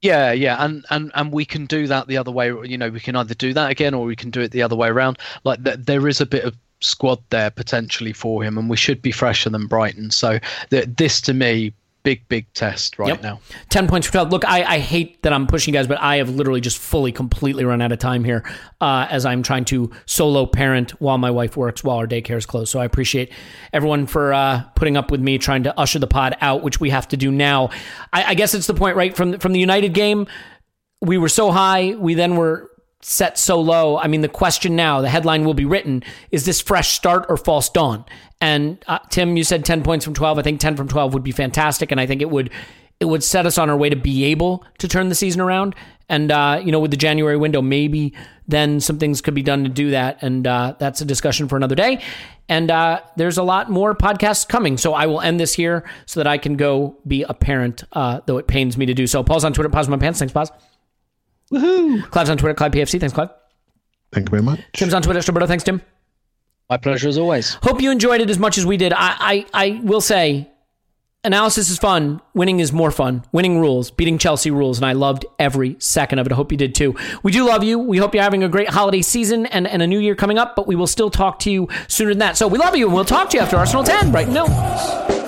Yeah, yeah, and, and and we can do that the other way. You know, we can either do that again or we can do it the other way around. Like th- there is a bit of squad there potentially for him, and we should be fresher than Brighton. So th- this to me, big big test right yep. now. Ten points for twelve. Look, I, I hate that I'm pushing you guys, but I have literally just fully, completely run out of time here uh, as I'm trying to solo parent while my wife works while our daycare is closed. So I appreciate everyone for uh, putting up with me trying to usher the pod out, which we have to do now. I, I guess it's the point, right? From from the United game, we were so high, we then were set so low. I mean, the question now, the headline will be written: Is this fresh start or false dawn? And uh, Tim, you said ten points from twelve. I think ten from twelve would be fantastic, and I think it would it would set us on our way to be able to turn the season around. And uh, you know, with the January window, maybe then some things could be done to do that. And uh, that's a discussion for another day. And uh, there's a lot more podcasts coming, so I will end this here so that I can go be a parent, uh, though it pains me to do so. Paul's on Twitter. Pause my pants. Thanks, pause. Woohoo! Clive's on Twitter, Clive PFC. Thanks, Clive. Thank you very much. Tim's on Twitter, Roberto. Thanks, Tim. My pleasure as always. Hope you enjoyed it as much as we did. I, I, I will say, analysis is fun. Winning is more fun. Winning rules. Beating Chelsea rules. And I loved every second of it. I hope you did too. We do love you. We hope you're having a great holiday season and, and a new year coming up, but we will still talk to you sooner than that. So we love you and we'll talk to you after Arsenal 10. Right now.